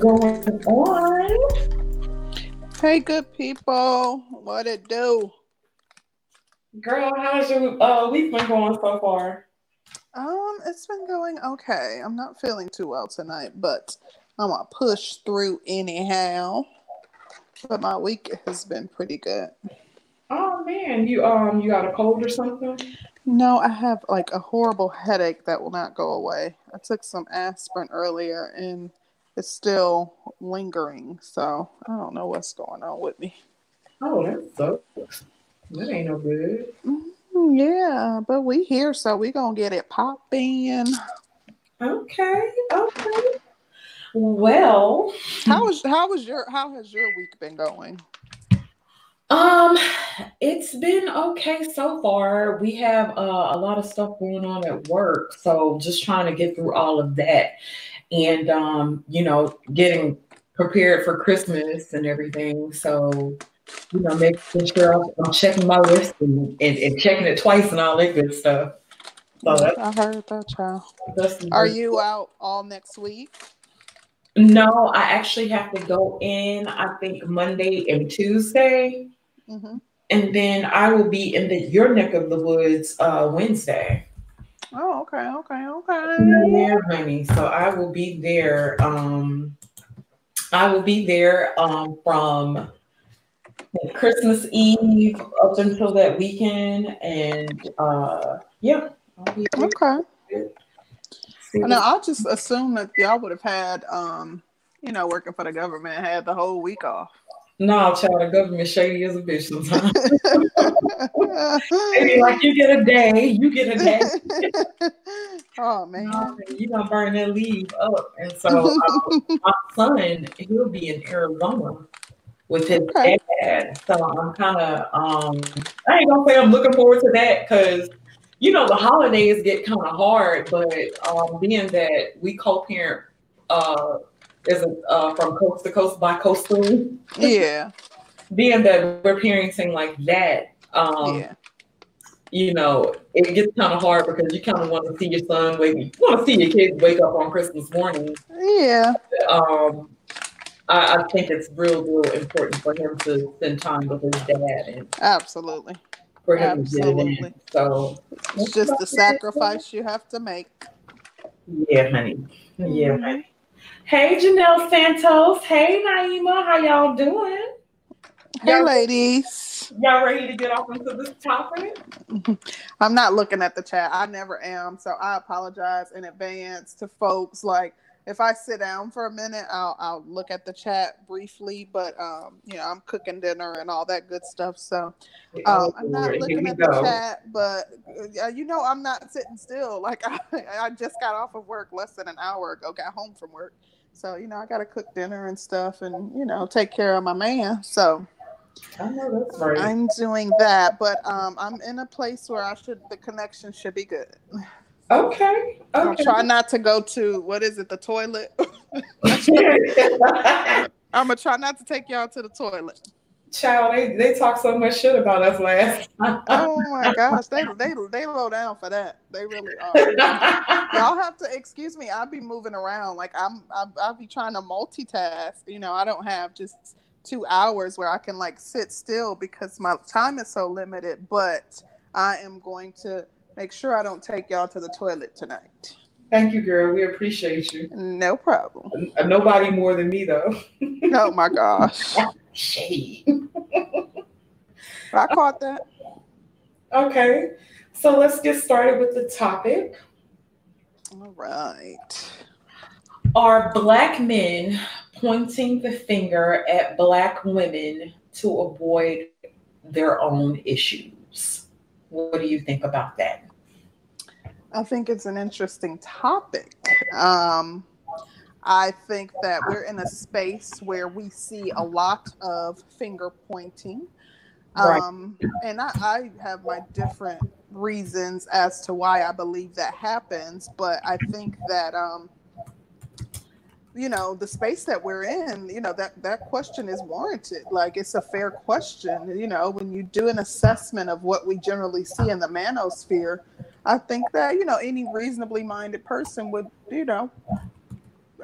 Hey everybody, what's going on? Hey, good people, what it do? Girl, how's your uh, week been going so far? Um, it's been going okay. I'm not feeling too well tonight, but I'm gonna push through anyhow. But my week has been pretty good. Oh man, you um you got a cold or something? No, I have like a horrible headache that will not go away. I took some aspirin earlier and it's still lingering, so I don't know what's going on with me. Oh, that sucks. That ain't no good. Mm, Yeah, but we here, so we gonna get it popping. Okay, okay. Well, How was how was your how has your week been going? um, it's been okay so far. We have uh, a lot of stuff going on at work, so just trying to get through all of that, and um, you know, getting prepared for Christmas and everything. So, you know, making sure I'm, checking my list and, and, and checking it twice and all that good stuff. So that's, I heard that, child. that's Are you out all next week? No, I actually have to go in. I think Monday and Tuesday. hmm And then I will be in the your neck of the woods uh Wednesday. Oh, okay, okay, okay. Yeah, honey. So I will be there. Um I will be there um from Christmas Eve up until that weekend. And uh yeah, I'll be. Okay. Now I just assume that y'all would have had, um, you know, working for the government had the whole week off. No, child, the government shady as a bitch sometimes. They be like, you get a day, you get a day. oh man. No, you gonna burn that leave up. And so um, my son, he'll be in Arizona with his Okay. dad. So I'm kind of, um, I ain't gonna say I'm looking forward to that because, you know, the holidays get kind of hard. But um, being that we co-parent, uh, is it uh, from coast to coast by coastal, Yeah. being that we're parenting like that, um, Yeah. you know, it gets kind of hard because you kind of want to see your son wake, you want to see your kids wake up on Christmas morning. Yeah. Um, I, I think it's real, real important for him to spend time with his dad and Absolutely. for him to get it in. Absolutely. So, It's just the sacrifice you have to make. yeah, honey. Yeah, honey. Hey, Janelle Santos. Hey, Naima. How y'all doing? Hey, Y'all- ladies. Y'all ready to get off into this topic? I'm not looking at the chat. I never am. So I apologize in advance to folks. Like if I sit down for a minute, I'll I'll look at the chat briefly. But um, you know, I'm cooking dinner and all that good stuff. So um, Oh, I'm not looking we at go. the chat, but uh, you know, I'm not sitting still. Like I, I just got off of work less than an hour ago. Got home from work. So you know, I got to cook dinner and stuff, and you know, take care of my man. So. right. I'm doing that, but um, I'm in a place where I should the connection should be good. okay. okay. I'll Okay. try not to go to what is it, the toilet. I'm gonna try not to take y'all to the toilet. Child, they, they talk so much shit about us last oh time. Oh my gosh, they they they low down for that. They really are. Y'all have to excuse me. I'll be moving around like I'm. I'll, I'll be trying to multitask. You know, I don't have just two hours where I can like sit still because my time is so limited. But I am going to make sure I don't take y'all to the toilet tonight. Thank you, girl. We appreciate you. No problem. Nobody more than me, though. Oh my gosh, Shade. I caught that. Okay. So let's get started with the topic. All right. Are Black men pointing the finger at Black women to avoid their own issues? What do you think about that? I think it's an interesting topic. Um, I think that we're in a space where we see a lot of finger pointing. Right. Um, and I, I have my different reasons as to why I believe that happens, but I think that um, you know the space that we're in you know that that question is warranted like it's a fair question you know when you do an assessment of what we generally see in the manosphere i think that you know any reasonably minded person would you know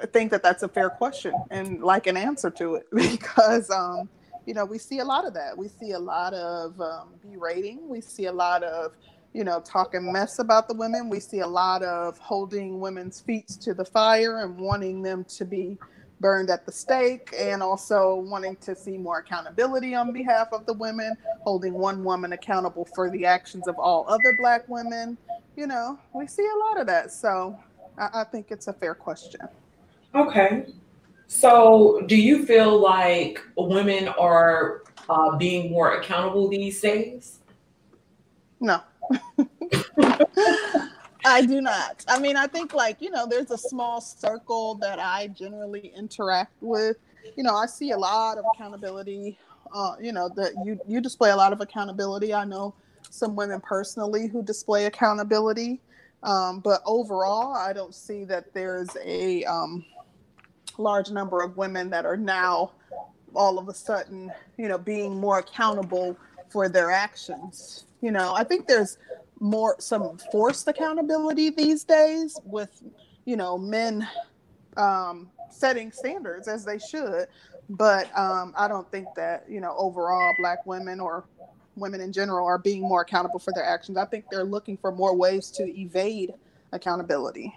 think that that's a fair question and like an answer to it because um, you know we see a lot of that. We see a lot of um, berating. We see a lot of you know talking mess about the women. We see a lot of holding women's feet to the fire and wanting them to be burned at the stake and also wanting to see more accountability on behalf of the women, holding one woman accountable for the actions of all other black women. You know, we see a lot of that. So I, I think it's a fair question. Okay. So, do you feel like women are uh, being more accountable these days? No. I do not. I mean, I think like, you know, there's a small circle that I generally interact with. You know, I see a lot of accountability. Uh, you know, that you you display a lot of accountability. I know some women personally who display accountability. Um, but overall, I don't see that there's a um, large number of women that are now all of a sudden, you know, being more accountable for their actions. You know, I think there's more some forced accountability these days with, you know, men um, setting standards as they should. But um, I don't think that, you know, overall black women or women in general are being more accountable for their actions. I think they're looking for more ways to evade accountability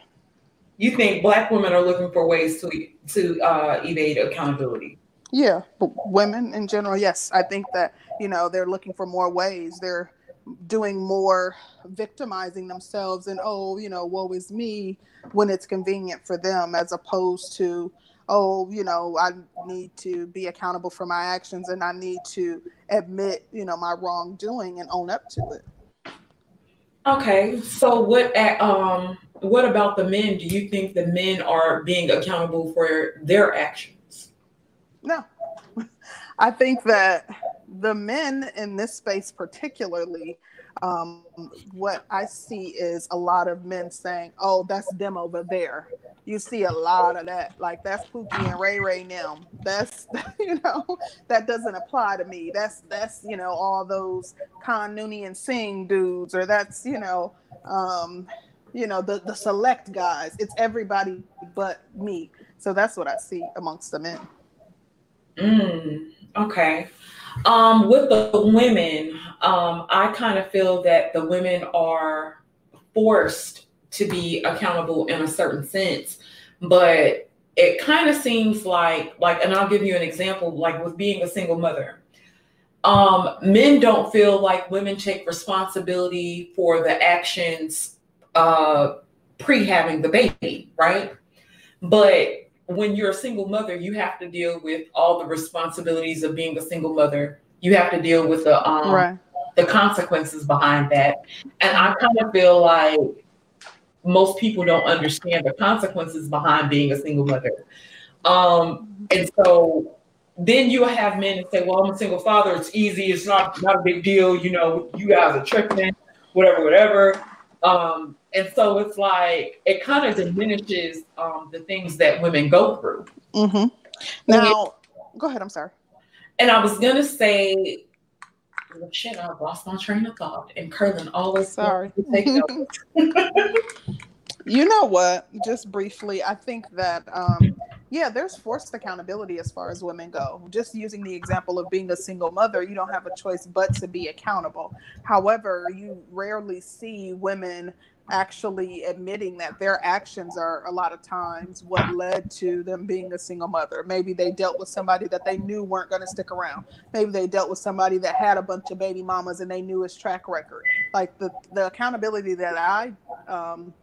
you think black women are looking for ways to to uh, evade accountability? Yeah but women in general yes. I think that you know they're looking for more ways. They're doing more victimizing themselves and oh you know woe is me when it's convenient for them as opposed to oh you know i need to be accountable for my actions and i need to admit you know my wrongdoing and own up to it. Okay, so what um what about the men? Do you think the men are being accountable for their actions? No. I think that the men in this space particularly um, what I see is a lot of men saying, "Oh, that's them over there." You see a lot of that, like that's Pookie and Ray Ray now. That's you know that doesn't apply to me. That's that's you know all those Khan Nooney and Singh dudes, or that's you know um, you know the the select guys. It's everybody but me. So that's what I see amongst the men. Mm, okay. Um, with the women, um, I kind of feel that the women are forced to be accountable in a certain sense, but it kind of seems like like, and I'll give you an example, like with being a single mother. Um, men don't feel like women take responsibility for the actions uh, pre having the baby, right? But when you're a single mother, you have to deal with all the responsibilities of being a single mother. You have to deal with the um, right. the consequences behind that. And I kind of feel like most people don't understand the consequences behind being a single mother. Um, and so then you have men that say, "Well, I'm a single father. It's easy. It's not not a big deal. You know, you guys are tripping, whatever, whatever." Um, and so it's like it kind of diminishes um, the things that women go through. Mm-hmm. Now, go ahead. I'm sorry. And I was gonna say, well, shit, I lost my train of thought. And Curlin always sorry. you know what? Just briefly, I think that um, yeah, there's forced accountability as far as women go. Just using the example of being a single mother, you don't have a choice but to be accountable. However, you rarely see women actually admitting that their actions are a lot of times what led to them being a single mother. Maybe they dealt with somebody that they knew weren't going to stick around. Maybe they dealt with somebody that had a bunch of baby mamas and they knew his track record. Like the the accountability that I um,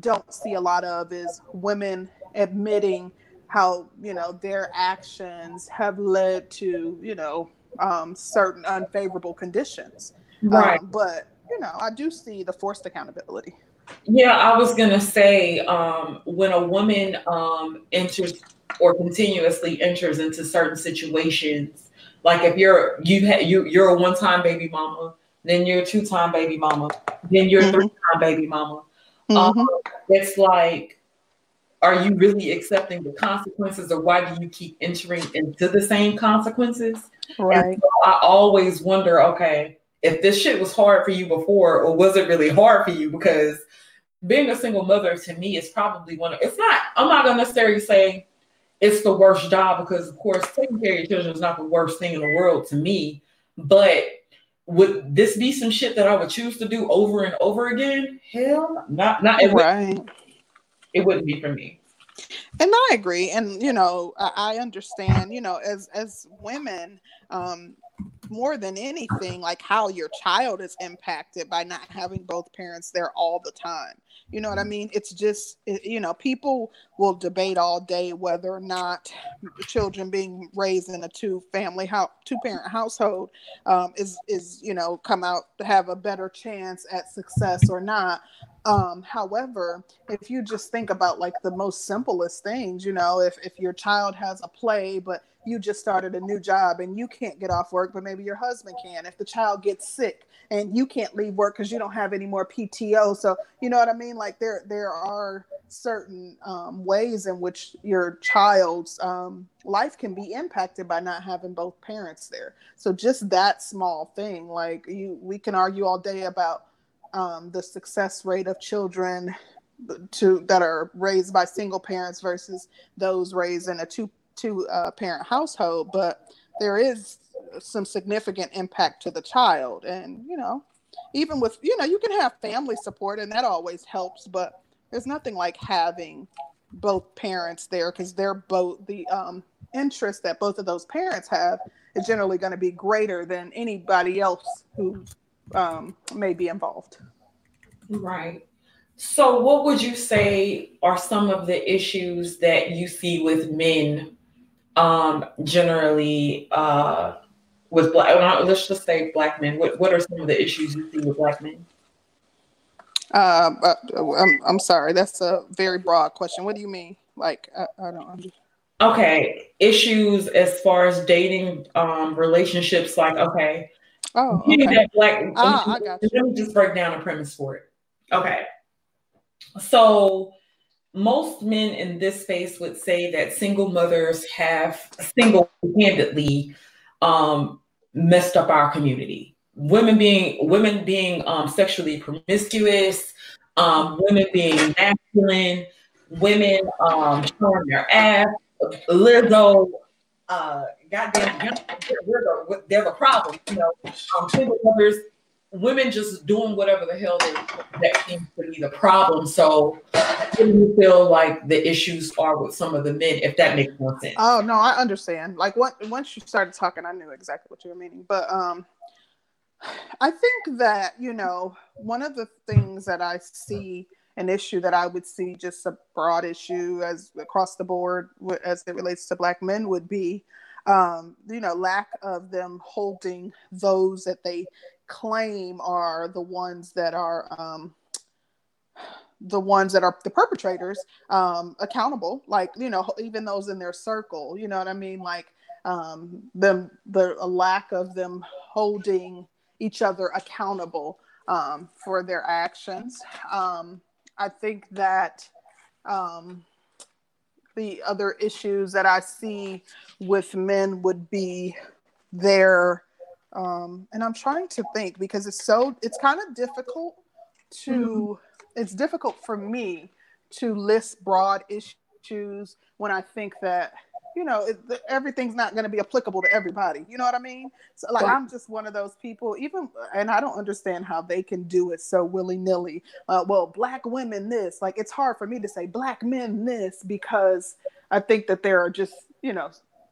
don't see a lot of is women admitting how you know their actions have led to you know um, certain unfavorable conditions. Right. Um, but you know, I do see the forced accountability. Yeah, I was gonna say um, when a woman um, enters or continuously enters into certain situations, like if you're you ha- you you're a one time baby mama, then you're a two time baby mama, then you're mm-hmm. a three time baby mama. Um, mm-hmm. it's like are you really accepting the consequences or why do you keep entering into the same consequences right so i always wonder okay if this shit was hard for you before or was it really hard for you? Because being a single mother to me is probably one of it's not i'm not going to necessarily say it's the worst job because of course taking care of your children is not the worst thing in the world to me. But would this be some shit that i would choose to do over and over again? Hell not not it right. would, it wouldn't be for me. And i agree and you know I, I understand you know as as women um more than anything like how your child is impacted by not having both parents there all the time. You know what i mean? It's just you know people will debate all day whether or not children being raised in a two family house two parent household um, is is you know come out to have a better chance at success or not. Um, however, if you just think about like the most simplest things, you know, if, if your child has a play, but you just started a new job and you can't get off work, but maybe your husband can. If the child gets sick and you can't leave work because you don't have any more PTO, so you know what I mean. Like there there are certain um, ways in which your child's um, life can be impacted by not having both parents there. So just that small thing, like you, we can argue all day about um, the success rate of children to that are raised by single parents versus those raised in a two two uh, parent household, but there is some significant impact to the child, and you know, even with you know, you can have family support, and that always helps, but there's nothing like having both parents there because they're both the um, interest that both of those parents have is generally going to be greater than anybody else who um, may be involved. Right. So, what would you say are some of the issues that you see with men um, generally uh, with black? Let's just say black men. What What are some of the issues you see with black men? Uh, I'm I'm sorry. That's a very broad question. What do you mean? Like, I, I don't understand. Okay, issues as far as dating, um, relationships. Like, okay, oh, okay. black. Ah, I got you. Let me just break down a premise for it. Okay. So most men in this space would say that single mothers have single-handedly um, messed up our community. Women being women being um, sexually promiscuous, um, women being masculine, women um, showing their ass. Lizzo, uh, goddamn, there's a problem. You know, um, single mothers women just doing whatever the hell they, that seems to be the problem. So, do you feel like the issues are with some of the men, if that makes more sense? Oh no, I understand. Like what, once you started talking, I knew exactly what you were meaning. But um, I think that you know one of the things that I see an issue that I would see just a broad issue as across the board as it relates to black men would be um, you know, lack of them holding those that they claim are the ones that are um, the ones that are the perpetrators um, accountable. Like you know, even those in their circle. You know what I mean? Like um, them the lack of them holding each other accountable um, for their actions. Um, I think that um, the other issues that I see with men would be their um, and I'm trying to think because it's so it's kind of difficult to mm-hmm. it's difficult for me to list broad issues when I think that you know it, the, everything's not going to be applicable to everybody. You know what I mean? So like I'm just one of those people. Even and I don't understand how they can do it so willy nilly. Uh, well, black women this like it's hard for me to say black men this because I think that there are just you know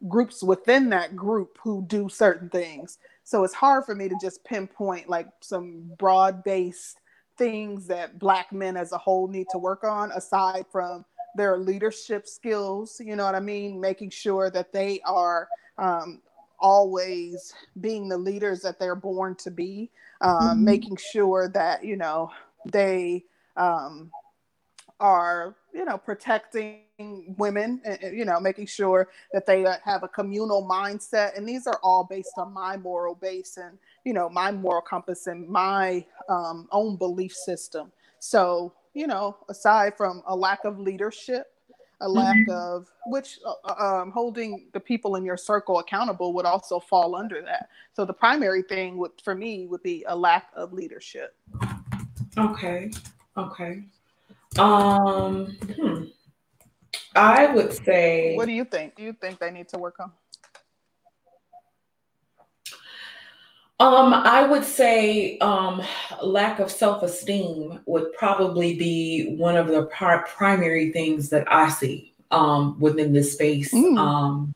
groups within that group who do certain things so it's hard for me to just pinpoint like some broad based things that Black men as a whole need to work on, aside from their leadership skills. You know what I mean? Making sure that they are um, always being the leaders that they're born to be, um, mm-hmm. making sure that, you know, they um, are, you know, protecting women, you know, making sure that they uh, have a communal mindset. And these are all based on my moral base and, you know, my moral compass and my um, own belief system. So, you know, aside from a lack of leadership, a lack mm-hmm. of which uh, uh, um, holding the people in your circle accountable would also fall under that. So the primary thing would for me would be a lack of leadership. Okay. Okay. Um, hmm. I would say. What do you think? Do you think they need to work on? Um, I would say um, lack of self esteem would probably be one of the par- primary things that I see um, within this space. Mm. Um,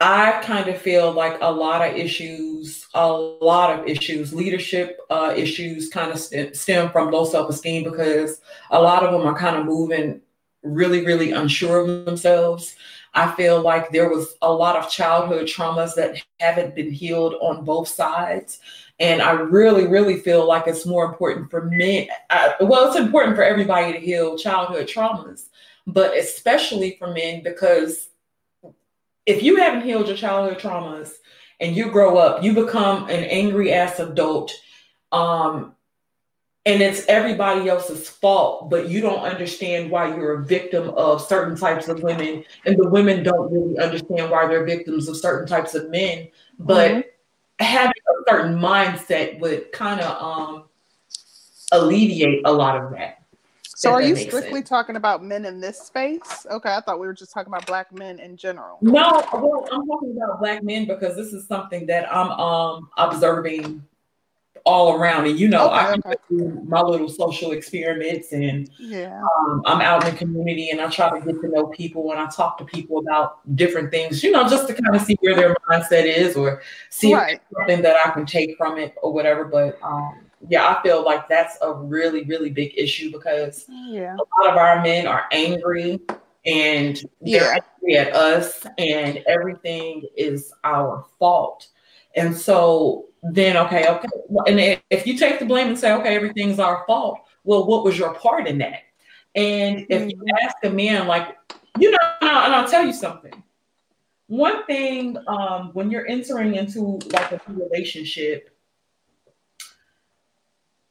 I kind of feel like a lot of issues, a lot of issues, leadership uh, issues kind of st- stem from low self esteem because a lot of them are kind of moving really, really unsure of themselves. I feel like there was a lot of childhood traumas that haven't been healed on both sides. And I really, really feel like it's more important for men. I, well, it's important for everybody to heal childhood traumas, but especially for men because if you haven't healed your childhood traumas and you grow up, you become an angry ass adult. Um, and it's everybody else's fault, but you don't understand why you're a victim of certain types of women, and the women don't really understand why they're victims of certain types of men. But mm-hmm. having a certain mindset would kind of um, alleviate a lot of that. So are you strictly sense. talking about men in this space? Okay, I thought we were just talking about black men in general. No, well, I'm talking about black men because this is something that I'm um observing all around. And you know, okay, I okay. do my little social experiments and yeah. Um, I'm out in the community and I try to get to know people and I talk to people about different things, you know, just to kind of see where their mindset is or see right. something that I can take from it or whatever. But um yeah, I feel like that's a really, really big issue because yeah. a lot of our men are angry and they're yeah. angry at us, and everything is our fault. And so then, okay, okay, and if you take the blame and say, okay, everything's our fault, well, what was your part in that? And if you mm-hmm. ask a man, like, you know, and I'll, and I'll tell you something. One thing um, when you're entering into like a relationship,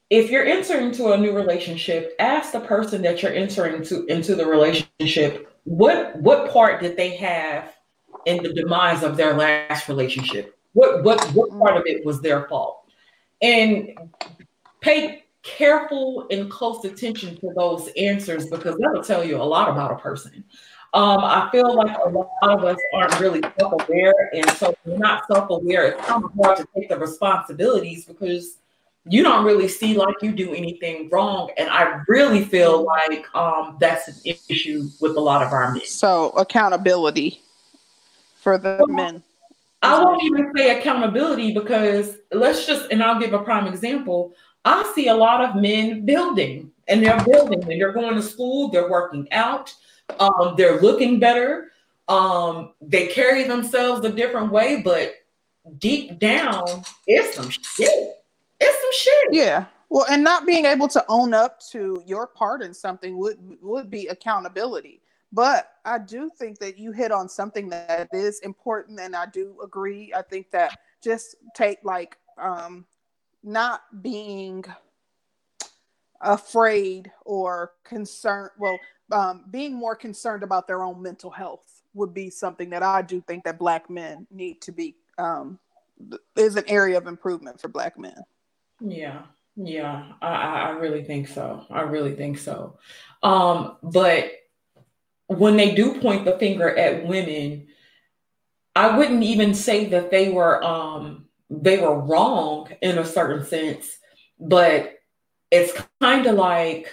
if you're entering into a new relationship, ask the person that you're entering into into the relationship what what part did they have in the demise of their last relationship? What what what part of it was their fault? And pay careful and close attention to those answers because that'll tell you a lot about a person. Um, I feel like a lot of us aren't really self-aware, and so we're not self-aware. It's kind of hard to take the responsibilities because you don't really see like you do anything wrong. And I really feel like um, that's an issue with a lot of our men. So accountability for the well, men. I won't even say accountability because let's just, and I'll give a prime example. I see a lot of men building and they're building and they're going to school, they're working out, um, they're looking better, um, they carry themselves a different way, but deep down, it's some shit it's some shit. Yeah. Well, and not being able to own up to your part in something would would be accountability. But I do think that you hit on something that is important, and I do agree. I think that just take like um, not being afraid or concerned. Well, um, being more concerned about their own mental health would be something that I do think that Black men need to be um, is an area of improvement for Black men. Yeah, yeah, I, I really think so. I really think so. Um, but when they do point the finger at women, I wouldn't even say that they were um they were wrong in a certain sense, but it's kind of like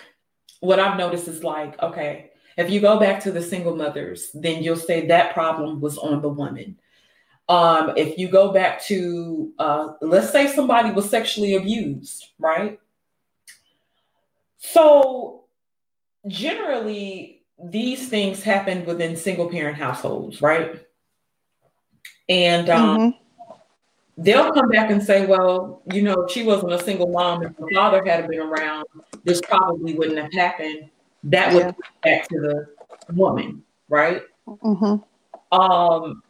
what I've noticed is like, okay, if you go back to the single mothers, then you'll say that problem was on the woman. Um, if you go back to, uh, let's say somebody was sexually abused, right? So generally, these things happen within single parent households, right? And um, mm-hmm. they'll come back and say, well, you know, she wasn't a single mom. If the father had been around, this probably wouldn't have happened. That would yeah. back to the woman, right? Mm-hmm. Um,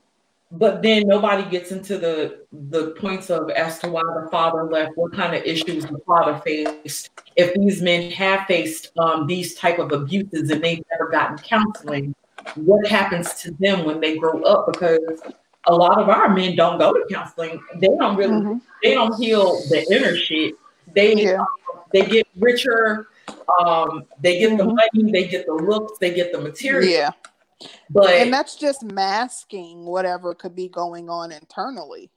but then nobody gets into the the points of as to why the father left what kind of issues the father faced if these men have faced um, these type of abuses and they've never gotten counseling what happens to them when they grow up because a lot of our men don't go to counseling they don't really mm-hmm. they don't heal the inner shit they yeah. they get richer Um, they get mm-hmm. the money, they get the looks, they get the material. Yeah. But and that's just masking whatever could be going on internally.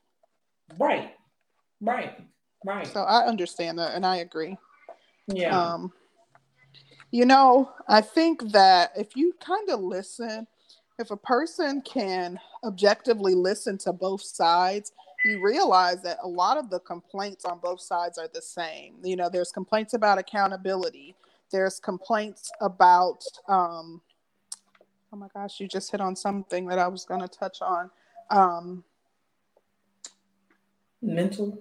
Right. Right. Right. So I understand that and I agree. Yeah. Um you know, I think that if you kind of listen, if a person can objectively listen to both sides, you realize that a lot of the complaints on both sides are the same. You know, there's complaints about accountability, there's complaints about, um, oh my gosh, you just hit on something that I was going to touch on. Um, Mental.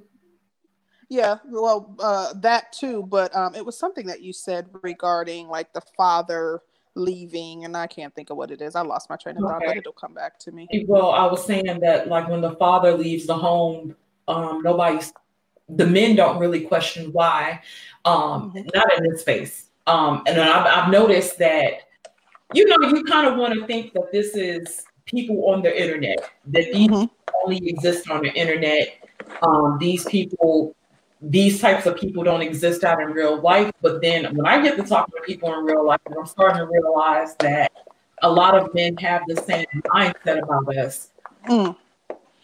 Yeah, well, uh, that too, but um, it was something that you said regarding like the father leaving, and I can't think of what it is. I lost my train of thought, but it'll come back to me. Well, I was saying that like when the father leaves the home, um, nobody's the men don't really question why, um, mm-hmm. not in this space. Um, and I've, I've noticed that, you know, you kind of want to think that this is people on the internet, that these mm-hmm. only exist on the internet. Um, these people these types of people don't exist out in real life. But then when I get to talking to people in real life, I'm starting to realize that a lot of men have the same mindset about us. Mm.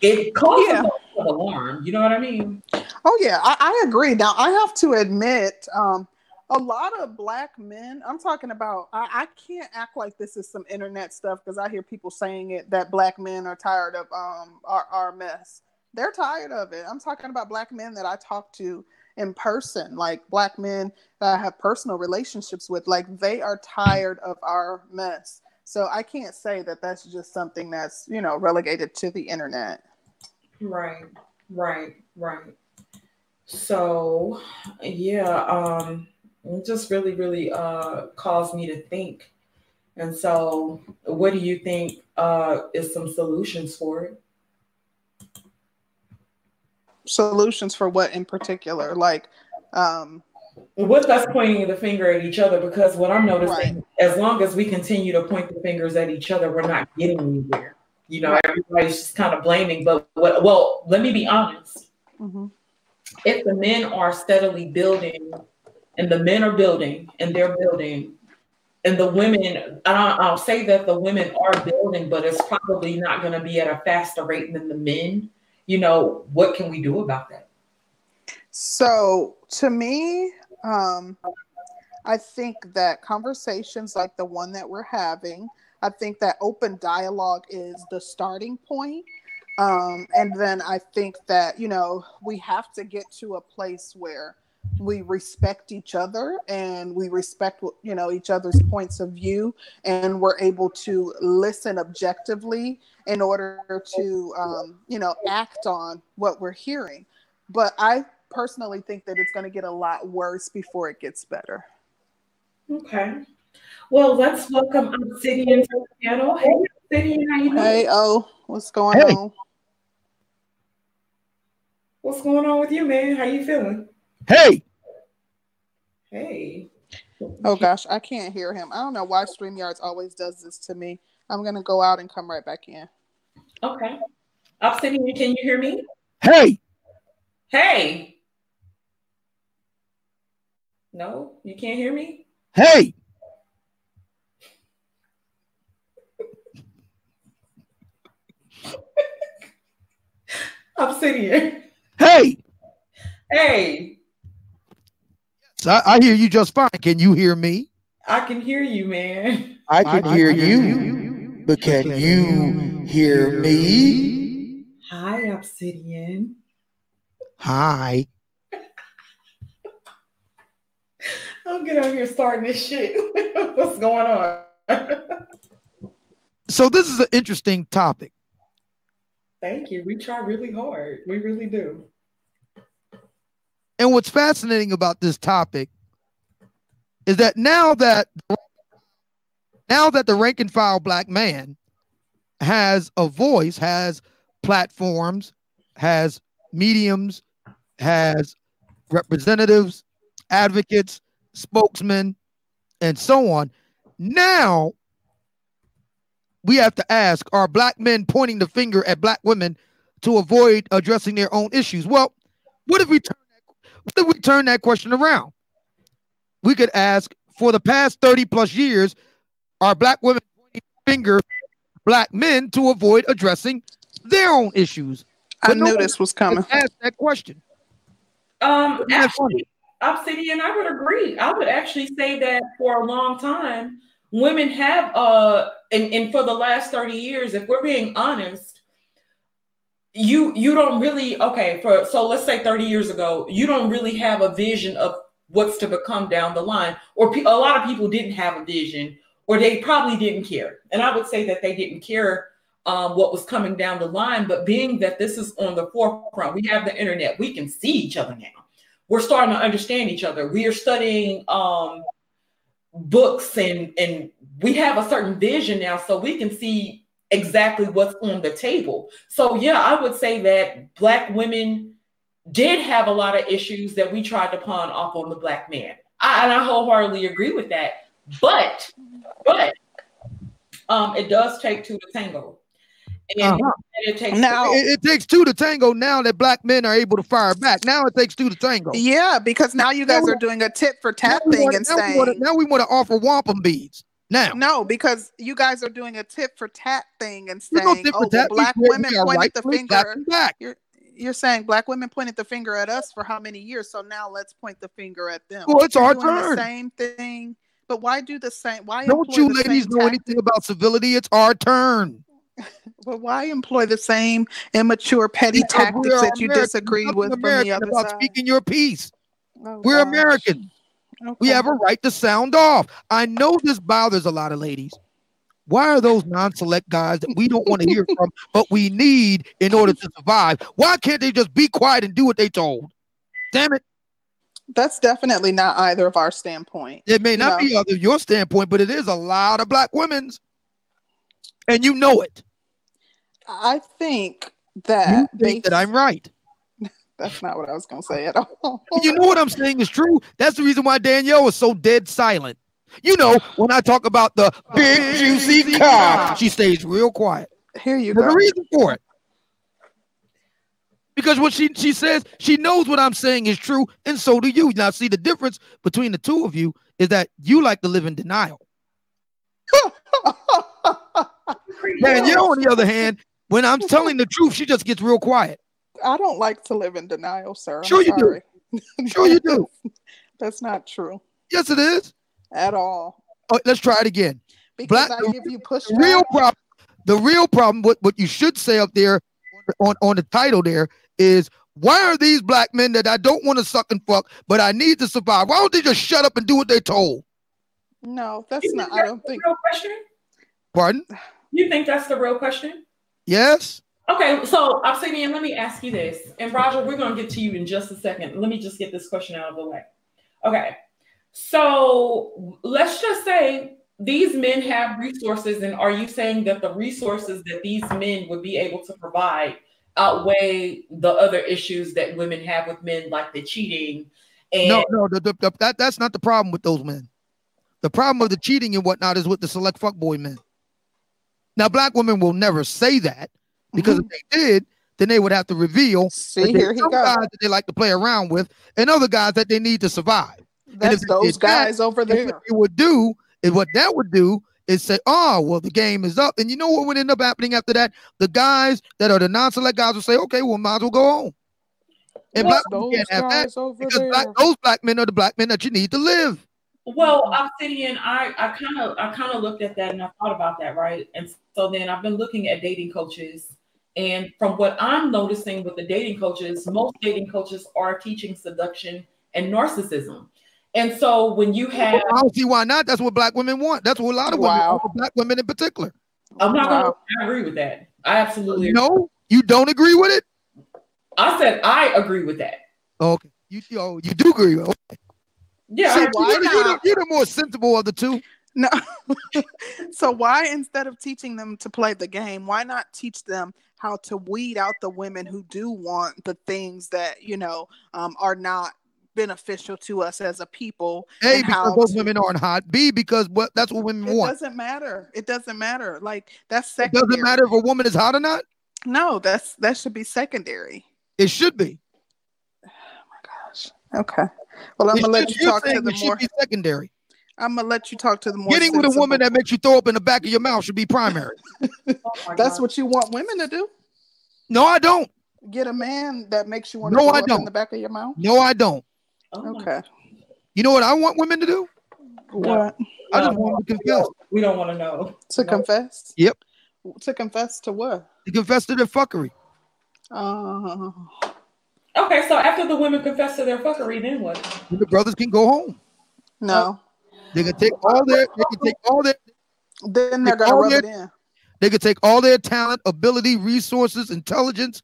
It causes yeah. an alarm. You know what I mean? Oh yeah, I, I agree. Now I have to admit, um, a lot of black men. I'm talking about. I, I can't act like this is some internet stuff because I hear people saying it that black men are tired of um our, our mess they're tired of it. I'm talking about black men that I talk to in person, like black men that I have personal relationships with, like they are tired of our mess. So I can't say that that's just something that's, you know, relegated to the internet. Right, right, right. So, yeah, um, it just really, really uh, caused me to think. And so, what do you think uh, is some solutions for it? solutions for what in particular? Like, um, with us pointing the finger at each other, because what I'm noticing, right. as long as we continue to point the fingers at each other, we're not getting anywhere. You know, everybody's just kind of blaming. But what, well, let me be honest. Mm-hmm. If the men are steadily building, and the men are building, and they're building, and the women, I'll, I'll say that the women are building, but it's probably not going to be at a faster rate than the men you know, what can we do about that? So to me, um, I think that conversations like the one that we're having, I think that open dialogue is the starting point. Um, and then I think that, you know, we have to get to a place where we respect each other and we respect you know each other's points of view and we're able to listen objectively in order to um, you know act on what we're hearing. But i personally think that it's going to get a lot worse before it gets better. Okay. Well let's welcome obsidian to the panel. Hey obsidian how you doing? Hey oh what's going hey. on? What's going on with you man? How you feeling? Hey. Hey. Oh gosh, I can't hear him. I don't know why StreamYards always does this to me. I'm gonna go out and come right back in. Okay. Obsidian, can you hear me? Hey. Hey. No, you can't hear me? Hey. Obsidian. Hey. Hey. I, I, hear you just fine. Can you hear me? I can hear you, man. I can, I hear, can you, hear you, but can, can you hear me? Hi, Obsidian. Hi. I'm get over here starting this shit. What's going on? so this is an interesting topic. Thank you. We try really hard. We really do. And what's fascinating about this topic is that now that now that the rank and file black man has a voice, has platforms, has mediums, has representatives, advocates, spokesmen, and so on. Now we have to ask are black men pointing the finger at black women to avoid addressing their own issues? Well, what if we turn what if we turn that question around? we could ask for the past 30 plus years, are black women pointing finger black men to avoid addressing their own issues? I knew no this was coming. Ask that question. Um, actually, Obsidian, I would agree. I would actually say that for a long time, women have, uh, and, and for the last 30 years, if we're being honest, you you don't really okay for so let's say 30 years ago you don't really have a vision of what's to become down the line or pe- a lot of people didn't have a vision or they probably didn't care. And i would say that they didn't care um, what was coming down the line but being that this is on the forefront we have the internet we can see each other now. We're starting to understand each other. We are studying um, books and and we have a certain vision now so we can see exactly what's on the table. So, yeah, I would say that Black women did have a lot of issues that we tried to pawn off on the Black man. I, and I wholeheartedly agree with that. But, but, um, it does take two to tango. And uh-huh. it takes now it, it, takes two to tango now that black men are able to fire back. Now it takes two to tango. Yeah, because now you guys are doing a tip for tat thing want, and now saying we wanna, now we want to offer wampum beads. Now, no, because you guys are doing a tip for tat thing and saying, "Oh, well, black women pointed the finger." You're, you're saying black women pointed the finger at us for how many years? So now let's point the finger at them. Well, it's our turn. The same thing, but why do the same? Why don't you ladies know tactics? anything about civility? It's our turn. well, why employ the same immature, petty yeah, tactics that you disagreed with American from the other about side? Speaking your piece. Oh, we're gosh. American. Okay. We have a right to sound off. I know this bothers a lot of ladies. Why are those non-select guys that we don't want to hear from, but we need in order to survive? Why can't they just be quiet and do what they told? Damn it. That's definitely not either of our standpoint. It may not be either your standpoint, but it is a lot of black women's. And you know it. I think that you think that I'm right. That's not what I was going to say at all. you know what I'm saying is true. That's the reason why Danielle was so dead silent. You know, when I talk about the oh, big juicy cock, she stays real quiet. Here you There's go. a reason for it. Because what she she says, she knows what I'm saying is true, and so do you. Now, see the difference between the two of you is that you like to live in denial. Danielle, on the other hand, when I'm telling the truth, she just gets real quiet. I don't like to live in denial, sir. I'm sure you sorry. do. Sure you do. That's not true. Yes, it is. At all. Oh, let's try it again. Because Black, I give you push. The real problem. The real problem. What what you should say up there on on the title there is why are these black men that I don't want to suck and fuck, but I need to survive? Why don't they just shut up and do what they told? No, that's not. I don't think. Real question. Pardon? You think that's the real question? Yes. Okay, so Obsidian, let me ask you this. And Roger, we're going to get to you in just a second. Let me just get this question out of the way. Okay, so let's just say these men have resources, and are you saying that the resources that these men would be able to provide outweigh the other issues that women have with men, like the cheating? And- no, no, the, the, the, that, that's not the problem with those men. The problem of the cheating and whatnot is with the select fuckboy men. Now, black women will never say that because mm-hmm. if they did, then they would have to reveal See, here he some goes. guys that they like to play around with, and other guys that they need to survive. That's those guys that, over there. What they would do is what that would do is say, "Oh, well, the game is up," and you know what would end up happening after that? The guys that are the non-select guys will say, "Okay, well, might as well go home." And black can't have that because black, those black men are the black men that you need to live. Well, Obsidian, I I kind of I kind of looked at that and I thought about that, right? And so then I've been looking at dating coaches and from what I'm noticing with the dating coaches, most dating coaches are teaching seduction and narcissism. And so when you have, I don't see why not. That's what black women want. That's what a lot of women, wow. want, black women in particular. I'm not wow. going to agree with that. I absolutely no. You don't agree with it. I said I agree with that. Okay, you oh, you do agree. Okay. Yeah, See, why you're, not? You're, the, you're the more sensible of the two. No. so why instead of teaching them to play the game, why not teach them how to weed out the women who do want the things that you know um, are not beneficial to us as a people. A because those to, women aren't hot. B because what that's what women it want. It doesn't matter. It doesn't matter. Like that's secondary. It doesn't matter if a woman is hot or not. No, that's that should be secondary. It should be. Oh my gosh. Okay. Well, I'm gonna let you talk to the it should more. be secondary. I'm gonna let you talk to the more. Getting with a woman that makes you throw up in the back of your mouth should be primary. Oh That's God. what you want women to do. No, I don't. Get a man that makes you want No, to I throw up in don't. the back of your mouth. No, I don't. Oh Okay. You know what I want women to do? What I just No, want them to confess. We don't want to know. to No. confess? Yep. To confess to what? To confess to their fuckery. Uh, Okay, so after the women confess to their fuckery, then what? The brothers can go home. no. They can take all their they can take all their Then they're gonna rub get- it in. they can take all their talent, ability, resources, intelligence,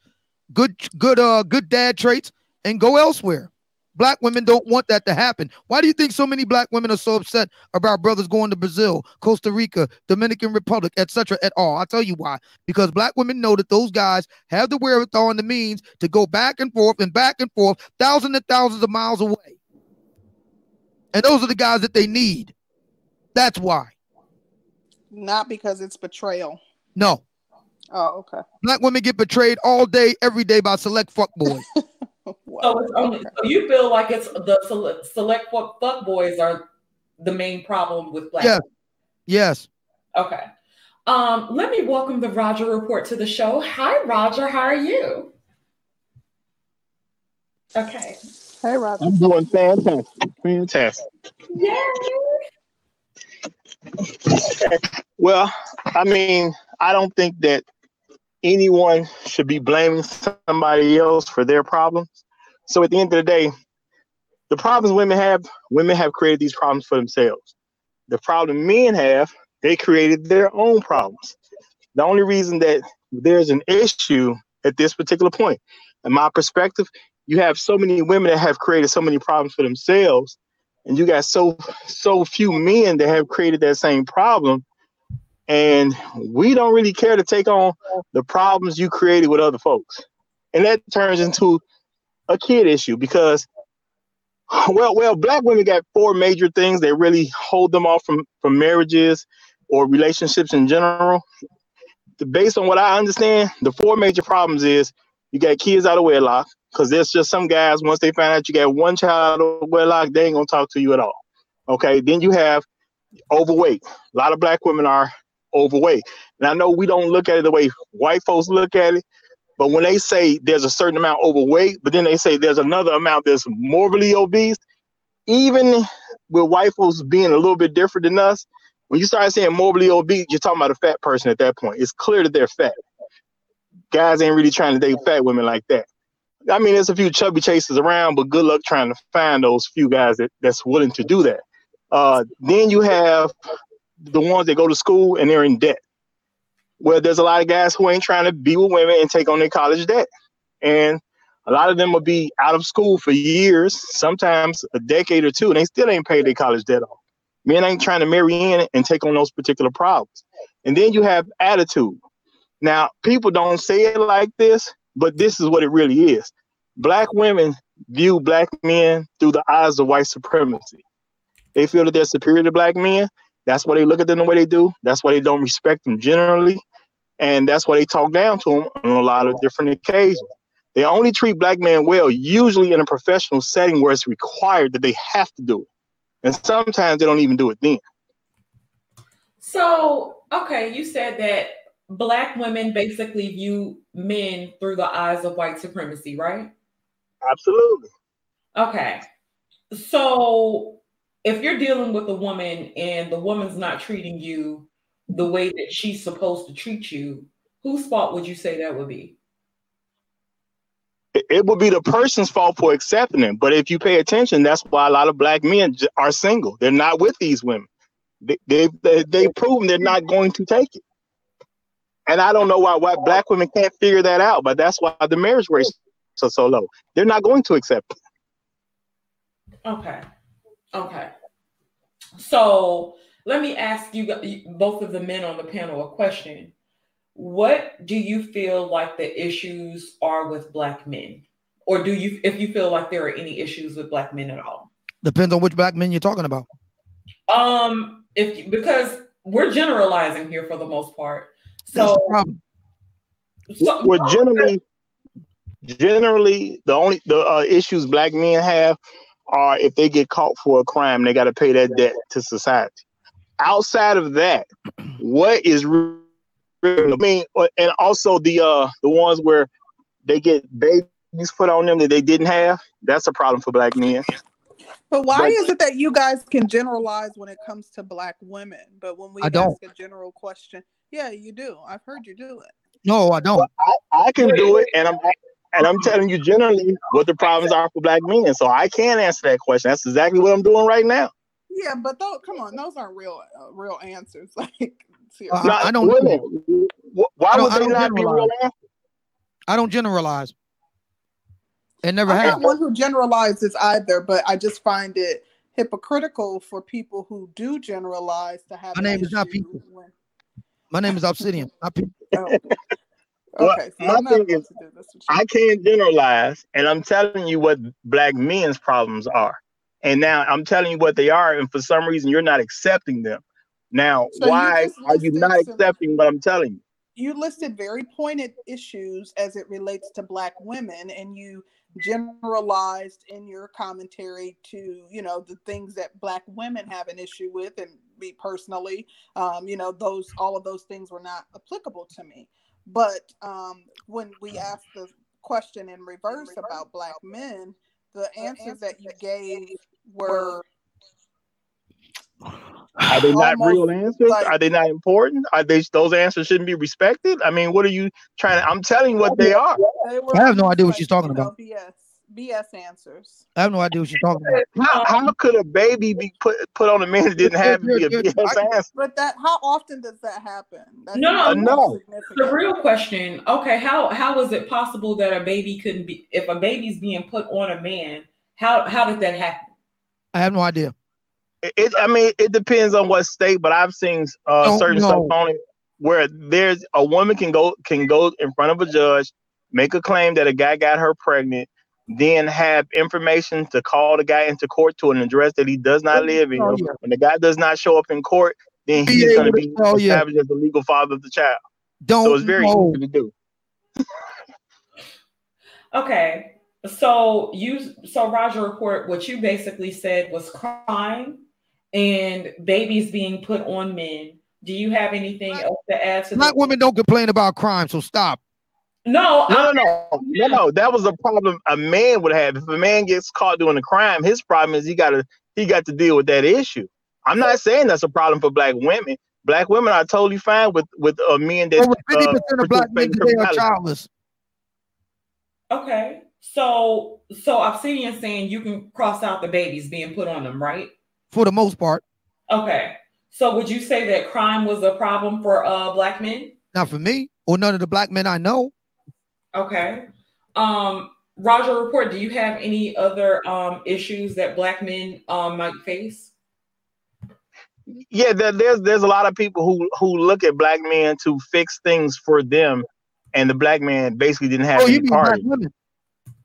good good uh good dad traits and go elsewhere. Black women don't want that to happen. Why do you think so many black women are so upset about brothers going to Brazil, Costa Rica, Dominican Republic, etc. at all? I'll tell you why. Because black women know that those guys have the wherewithal and the means to go back and forth and back and forth, thousands and thousands of miles away. And those are the guys that they need. That's why. Not because it's betrayal. No. Oh, okay. Black women get betrayed all day, every day by select fuck boys. Wow. So it's only so you feel like it's the select, select fuck, fuck boys are the main problem with black. Yeah. yes. Okay. Um, let me welcome the Roger Report to the show. Hi, Roger. How are you? Okay. Hey, Roger. I'm doing fantastic. Fantastic. Yay. Well, I mean, I don't think that anyone should be blaming somebody else for their problems. So at the end of the day, the problems women have, women have created these problems for themselves. The problem men have, they created their own problems. The only reason that there's an issue at this particular point, in my perspective, you have so many women that have created so many problems for themselves, and you got so so few men that have created that same problem and we don't really care to take on the problems you created with other folks. And that turns into a kid issue because well well black women got four major things that really hold them off from from marriages or relationships in general. Based on what i understand the four major problems is you got kids out of wedlock because there's just some guys once they find out you got one child out of wedlock they ain't gonna talk to you at all okay then you have overweight a lot of black women are overweight. And I know we don't look at it the way white folks look at it, but when they say there's a certain amount overweight, but then they say there's another amount that's morbidly obese, even with white folks being a little bit different than us, when you start saying morbidly obese, you're talking about a fat person at that point. It's clear that they're fat. Guys ain't really trying to date fat women like that. I mean, there's a few chubby chasers around, but good luck trying to find those few guys that, that's willing to do that. Uh, then you have the ones that go to school and they're in debt. Well, there's a lot of guys who ain't trying to be with women and take on their college debt. And a lot of them will be out of school for years, sometimes a decade or two, and they still ain't paid their college debt off. Men ain't trying to marry in and take on those particular problems. And then you have attitude. Now, people don't say it like this, but this is what it really is. Black women view black men through the eyes of white supremacy. They feel that they're superior to black men. That's why they look at them the way they do. That's why they don't respect them generally. And that's why they talk down to them on a lot of different occasions. They only treat black men well, usually in a professional setting where it's required that they have to do it. And sometimes they don't even do it then. So, okay, you said that black women basically view men through the eyes of white supremacy, right? Absolutely. Okay. So, if you're dealing with a woman and the woman's not treating you the way that she's supposed to treat you, whose fault would you say that would be? It- would be the person's fault for accepting it. But if you pay attention, that's why a lot of black men are single. They're not with these women. They, they, they, they've proven they're not going to take it. And I don't know why, why black women can't figure that out, but that's why the marriage rates are so low. They're not going to accept it. Okay. Okay. So let me ask you you- both of the men on the panel a question. What do you feel like the issues are with black men? Or do you if you feel like there are any issues with black men at all? Depends on which black men you're talking about. Um if because we're generalizing here for the most part. That's So, the problem. so Well, generally, generally, the only the uh, issues black men have are if they get caught for a crime, they got to pay that debt to society. Outside of that, what is real? I mean, uh, and also the uh the ones where they get babies put on them that they didn't have. That's a problem for black men. But why But- is it that you guys can generalize when it comes to black women, but when we I don't. ask a general question, yeah, you do. I've heard you do it. No, I don't. I, I can do it, and I'm and I'm telling you generally what the problems are for black men. So I can answer that question. That's exactly what I'm doing right now. Yeah, but though, come on, those aren't real, uh, real answers. Like, seriously. Uh, No, I don't wait a know. Why I don't- would I they don't be real generalize. answers? I don't generalize. It never I'm not one who generalizes either, but I just find it hypocritical for people who do generalize to have. My name is not issue people. when- My name is Obsidian. Not people. oh. Well, Okay, so my I'm thing is, to do this with you. I can't generalize, and I'm telling you what black men's problems are. And now I'm telling you what they are, and for some reason you're not accepting them. Now, So why just are you not some- accepting what I'm telling you? you listed very pointed issues as it relates to black women and you generalized in your commentary to you know the things that black women have an issue with and me personally um, you know those all of those things were not applicable to me but um, when we asked the question in reverse about black men the answers that you gave were Are they not real answers? like- are they not important? Are they those answers shouldn't be respected? I mean, what are you trying to? I'm telling you what they are. they were I have no idea what like, she's talking you know, about. bs bs answers I have no idea what you're talking about. How, how could a baby be put put on a man that didn't have to be a. BS answer? But that, how often does that happen? That's No, not no. The real question, okay, how how is it possible that a baby couldn't be if a baby's being put on a man, how how did that happen? I have no idea. It, it- I mean, it depends on what state, but I've seen uh, Don't certain know. stuff on it where there's a woman can go can go in front of a judge, make a claim that a guy got her pregnant, then have information to call the guy into court to an address that he does not oh, live in. Oh, yeah. When the guy does not show up in court, then Be he's going to be to tell you. established as the legal father of the child. Don't So it's very know. easy to do. Okay. So you so Roger report what you basically said was crime and babies being put on men. Do you have anything else to add to Black women don't complain about crime, so stop. No, No, I- no, no, no, no. That was a problem a man would have. If a man gets caught doing a crime, his problem is he got to he got to deal with that issue. I'm not saying that's a problem for black women. Black women are totally fine with with uh, men that Over fifty uh, percent of black men today are childless. Okay. So so Obsidian saying you can cross out the babies being put on them, right? For the most part, Okay. So would you say that crime was a problem for uh black men? not for me or none of the black men I know. Okay. Um Roger report, do you have any other um issues that black men um might face? Yeah, there, there's there's a lot of people who who look at black men to fix things for them, and the black man basically didn't have Oh, you any mean black part. women?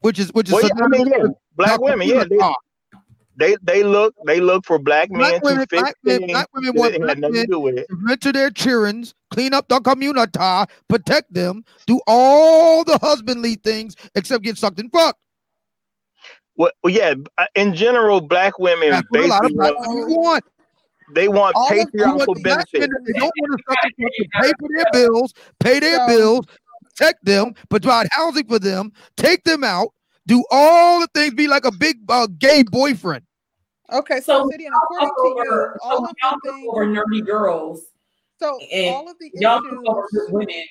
Which is which is Well, yeah, I mean, yeah, black women, yeah, they, ah, they they look they look for black men Black to women, fix black men, things black women want black nothing to do with it. to mentor their children, clean up the community, protect them, do all the husbandly things except get sucked and fucked. Well, well, yeah, uh, in general, black women That's what a lot of basically black want, women want. they want All of- They want patriarchal men benefits. they don't want to suck and fuck to pay for their bills, pay their bills, protect them, provide housing for them, take them out, do all the things, be like a big uh, gay boyfriend. Okay, so, So Obsidian, according to you, all so of y'all the things. over nerdy girls So and all of the y'all took over issues. women.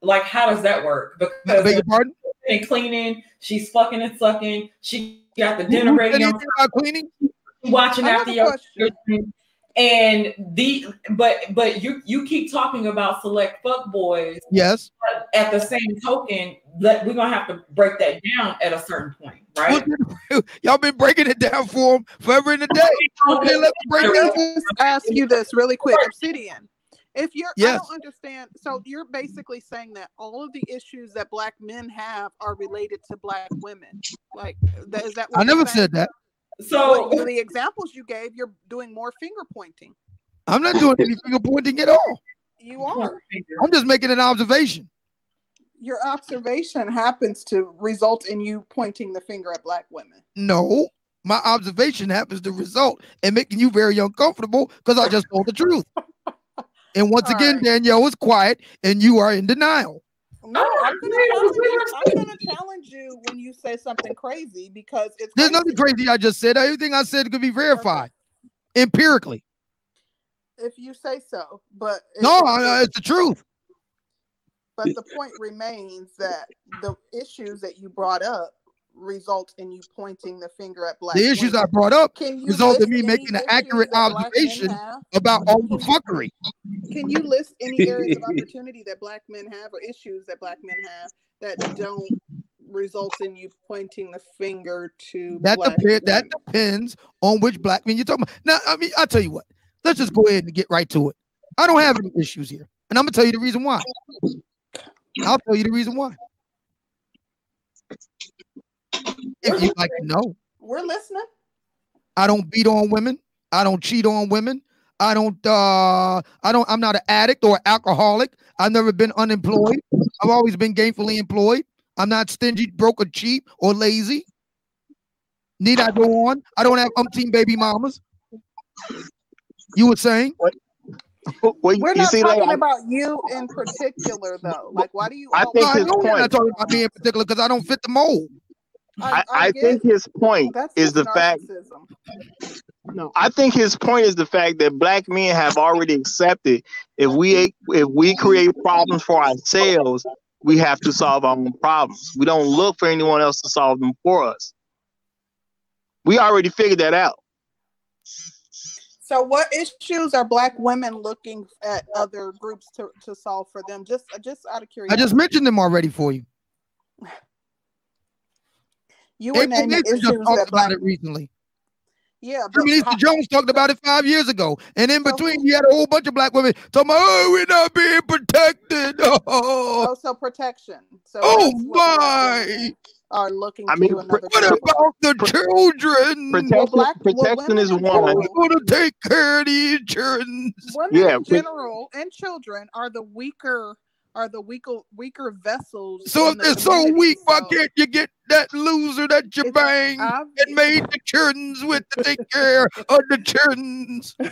Like how does that work? I Because beg your pardon? and cleaning, she's fucking and sucking, she got the dinner ready, on anything about cleaning? watching I after a your question. children. And the but but you you keep talking about select fuck boys, Yes. but at the same token, that we're gonna have to break that down at a certain point, right? Y'all been breaking it down for them forever and a day. Okay, let's break Let it me just ask you this really quick, Obsidian. If you're, I Yes. don't understand. So you're basically saying that all of the issues that black men have are related to black women. Like, that, is that? What I never saying? said that. So Well, the examples you gave, you're doing more finger pointing. I'm not doing any finger pointing at all. You are. I'm just making an observation. Your observation happens to result in you pointing the finger at black women. No, my observation happens to result in making you very uncomfortable because I just told the truth. And once All again, right. Danielle is quiet and you are in denial. No, I'm gonna, challenge you. I'm gonna challenge you when you say something crazy because it's There's crazy. nothing crazy I just said. Everything I said could be verified empirically. if you say so. But No, I- it's the truth. but the point remains that the issues that you brought up result in you pointing the finger at black. The issues I brought up Can result in me making an accurate that black men observation about all the fuckery. Can you list any areas of opportunity that black men have or issues that black men have that don't result in you pointing the finger to That black depend, that depends on which black men you're talking about. Now, I mean, I'll tell you what. Let's just go ahead and get right to it. I don't have any issues here, and I'm gonna tell you the reason why. I'll tell you the reason why. If you'd like to know, We're listening. I don't beat on women. I don't cheat on women. I don't. uh I don't. I'm not an addict or alcoholic. I've never been unemployed. I've always been gainfully employed. I'm not stingy, broke, or cheap, or lazy. Need I go on? I don't have umpteen baby mamas. You were saying? Well, We're you not see, talking like, about you in particular, though. Like, why do you? I think I his know you're not talking about me in particular because I don't fit the mold. I, I get think his point oh, that's is just the fact. No, I think his point is the fact that black men have already accepted if we if we create problems for ourselves, we have to solve our own problems. We don't look for anyone else to solve them for us. We already figured that out. So, what issues are Black women looking at other groups to, to solve for them? Just just out of curiosity, I just mentioned them already for you. you were April naming just issues talked that about Black. it recently. Yeah, but Minister how- Jones talked about it five years ago, and in So between, who- you had a whole bunch of black women talking about, "Oh, we're not being protected." Oh, oh, so protection. So oh that's what Black my! women Are looking I mean, to pr- another. What group. about the children? Protection, black- well, protection women is in one. general- Who's going to take care of the insurance? Women Yeah, in but- general and children are the weaker are the weaker weaker vessels. So if they're so community, weak, why so can't you get that loser that you it's banged obvious- and made the children's with to take care of the children's?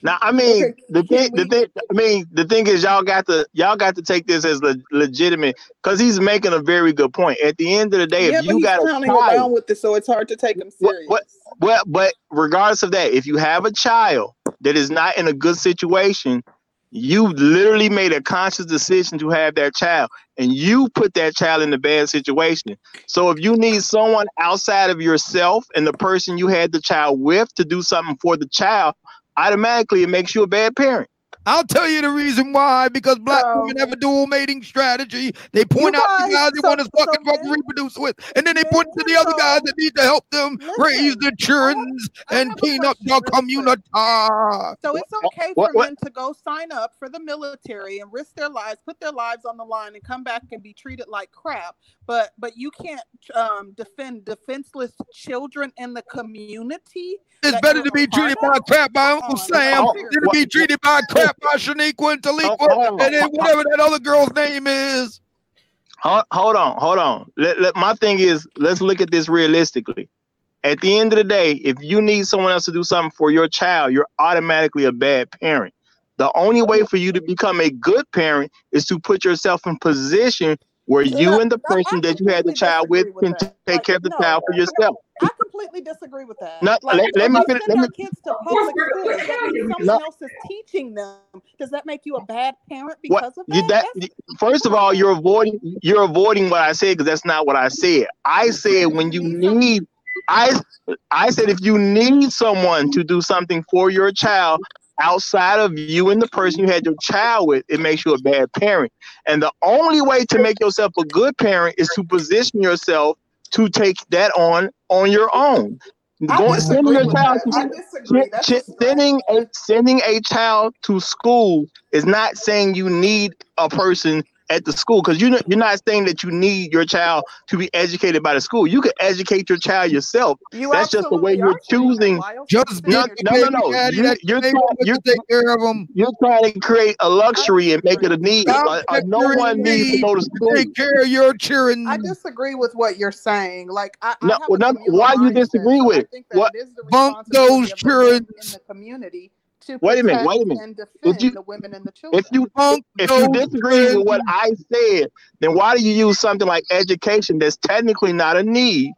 Now, I mean, the thing, the thing, I mean, the thing is, y'all got to, y'all got to take this as le- legitimate because he's making a very good point. At the end of the day, yeah, if you got a clowning child, with this, so it's hard to take him What- serious. what- well, but regardless of that, if you have a child that is not in a good situation, you literally made a conscious decision to have that child, and you put that child in a bad situation. So if you need someone outside of yourself and the person you had the child with to do something for the child, automatically it makes you a bad parent. I'll tell you the reason why. Because black So- women have a dual mating strategy. They point You out the guys- guys they so- want to so fucking fucking reproduce with, and then they men point to the other guys that need to help them raise Listen, the children and have a clean up question the community. So it's okay what- for what- men to go sign up for the military and risk their lives, put their lives on the line, and come back and be treated like crap. But but you can't um, defend defenseless children in the community. It's better to be treated by crap by Uncle Sam than to be treated by crap by Shaniqua and Taliqua on. and then whatever that other girl's name is. Hold, hold on, hold on. Let, let- my thing is, let's look at this realistically. At the end of the day, if you need someone else to do something for your child, you're automatically a bad parent. The only way for you to become a good parent is to put yourself in position where So you and the person that you had the child with disagree can with that. take Like, care of the no. child for yourself. I completely disagree with that. No, like, let- let me finish- let me- kids to public We're- school, does that someone No. else is teaching them? Does that make you a bad parent What because of you that? that first of all, you're avoiding you're avoiding what I said because that's not what I said. I said when you need I I said if you need someone to do something for your child outside of you and the person you had your child with, it makes you a bad parent. And the only way to make yourself a good parent is to position yourself to take that on on your own. Going sending your child to Ch- That's ch- a stretch. sending a sending a child to school is not saying you need a person at the school because you know you're not saying that you need your child to be educated by the school. You can educate your child yourself. You That's just the way you're are saying that, choosing. Just No, no, no, no. You, you're they trying- you're- take care of them. You're trying to create a luxury and make it a need. Stop Uh, uh, no picturing one needs to go to school. Take care of your children. I disagree with what you're saying. Like, I, I No, have a well, no, communal why you disagree with I think that What- it is the Bump responsibility those of children. in the community to Wait a minute, wait a minute. and If defend you- the women and the children. If you Bump if you disagree with what. I said, then why do you use something like education that's technically not a need?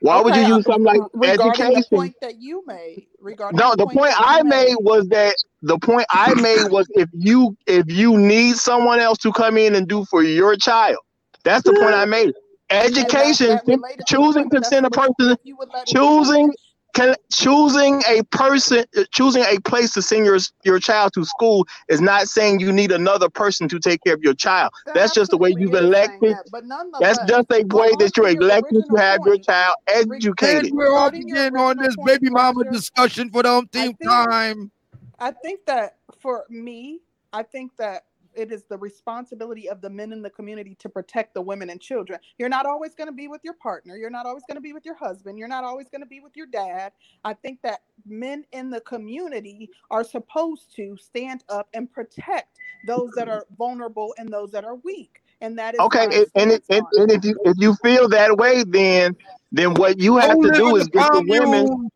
Why would you use something like uh, regarding education? the point that you made, regarding No, the point I made was that the point I made was if you if you need someone else to come in and do for your child, that's the point I made. And that- Education, that related to the choosing to send a person, you would let choosing finish. Can, choosing a person, choosing a place to send your your child to school is not saying you need another person to take care of your child. That That's just the way you've elected. that, but That's just a way that you're elected to original have your point. child And educated. we're all Regarding your beginning on this baby mama Roger, discussion for the I umpteenth think- time. I think that for me, I think that it is the responsibility of the men in the community to protect the women and children. You're not always going to be with your partner. You're not always going to be with your husband. You're not always going to be with your dad. I think that men in the community are supposed to stand up and protect those that are vulnerable and those that are weak. And that is Okay, and, and, stance and, and if you if you feel that way, then then what you have Go to do is get the women.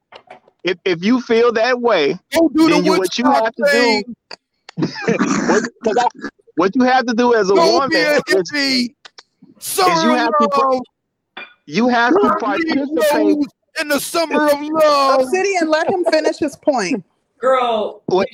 If if you feel that way, do then the you what you have to do thing. What, 'cause I- what you have to do as a Go woman be a is hippie. Summer you have to love. you have to Leave participate. in the summer of love. Obsidian, let him finish his point. Girl, When-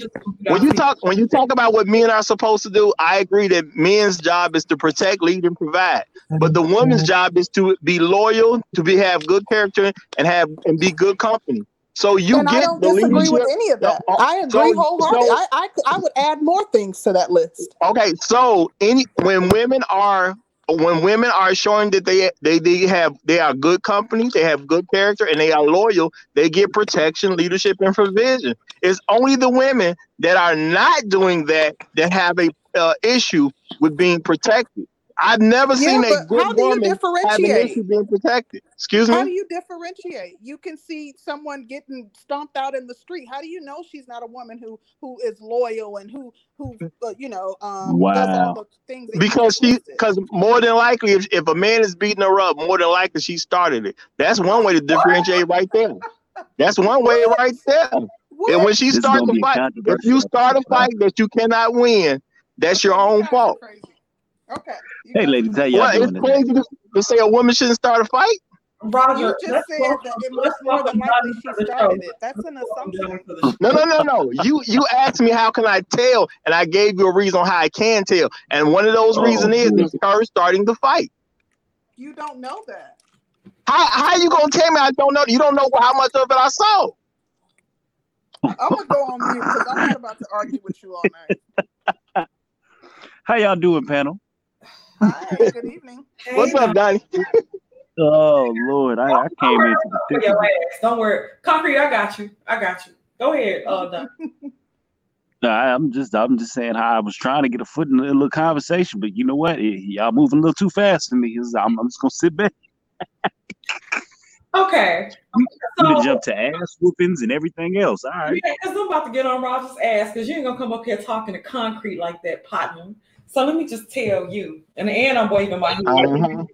When you talk when you talk about what men are supposed to do, I agree that men's job is to protect, lead, and provide. But the woman's mm-hmm. job is to be loyal, to be have good character, and have and be good company. So you and I get don't the disagree with any of that. No, I agree so- wholeheartedly. so- I, I I would add more things to that list. Okay, so any when women are when women are showing that they they they have they are good company, they have good character, and they are loyal, they get protection, leadership, and provision. It's only the women that are not doing that that have a uh, issue with being protected. I've never Yeah, seen a but how good do you woman have an issue being protected. Excuse me. How do you differentiate? You can see someone getting stomped out in the street. How do you know she's not a woman who who is loyal and who who uh, you know um does all Wow. the things that Because she, because more than likely, if, if a man is beating her up, more than likely she started it. That's one way to differentiate right there. That's one way right there. And when she This starts gonna the fight, if you start a fight that you cannot win, that's your own guys fault. crazy. Okay. Hey, guys are ladies, how y'all Well, doing it's crazy to, to say a woman shouldn't start a fight. Roger, You just said welcome- that it was more than likely she started it. That's an assumption. Johnny to the show. No, no, no, no. You you asked me how can I tell, and I gave you a reason on how I can tell. And one of those Oh, reasons is is her starting the fight. You don't know that. How how you gonna tell me I don't know? You don't know how much of it I saw. I'm gonna go on mute because I'm not about to argue with you all night. How y'all doing, panel? Hi, good evening. Hey, What's up, Donnie? Oh Lord, I, I came into the thick Your ass. Don't worry. Concrete, I got you. I got you. Go ahead, uh, Don. Nah, I'm just I'm just saying how I was trying to get a foot in a little conversation, but you know what? Eh, Y'all moving a little too fast for me. I'm, I'm just gonna sit back. Okay. We So, can jump to ass whoopings and everything else. All right. yeah, because I'm about to get on Roger's ass because you ain't gonna come up here talking to concrete like that, partner. So let me just tell you, and and I'm waving my hand.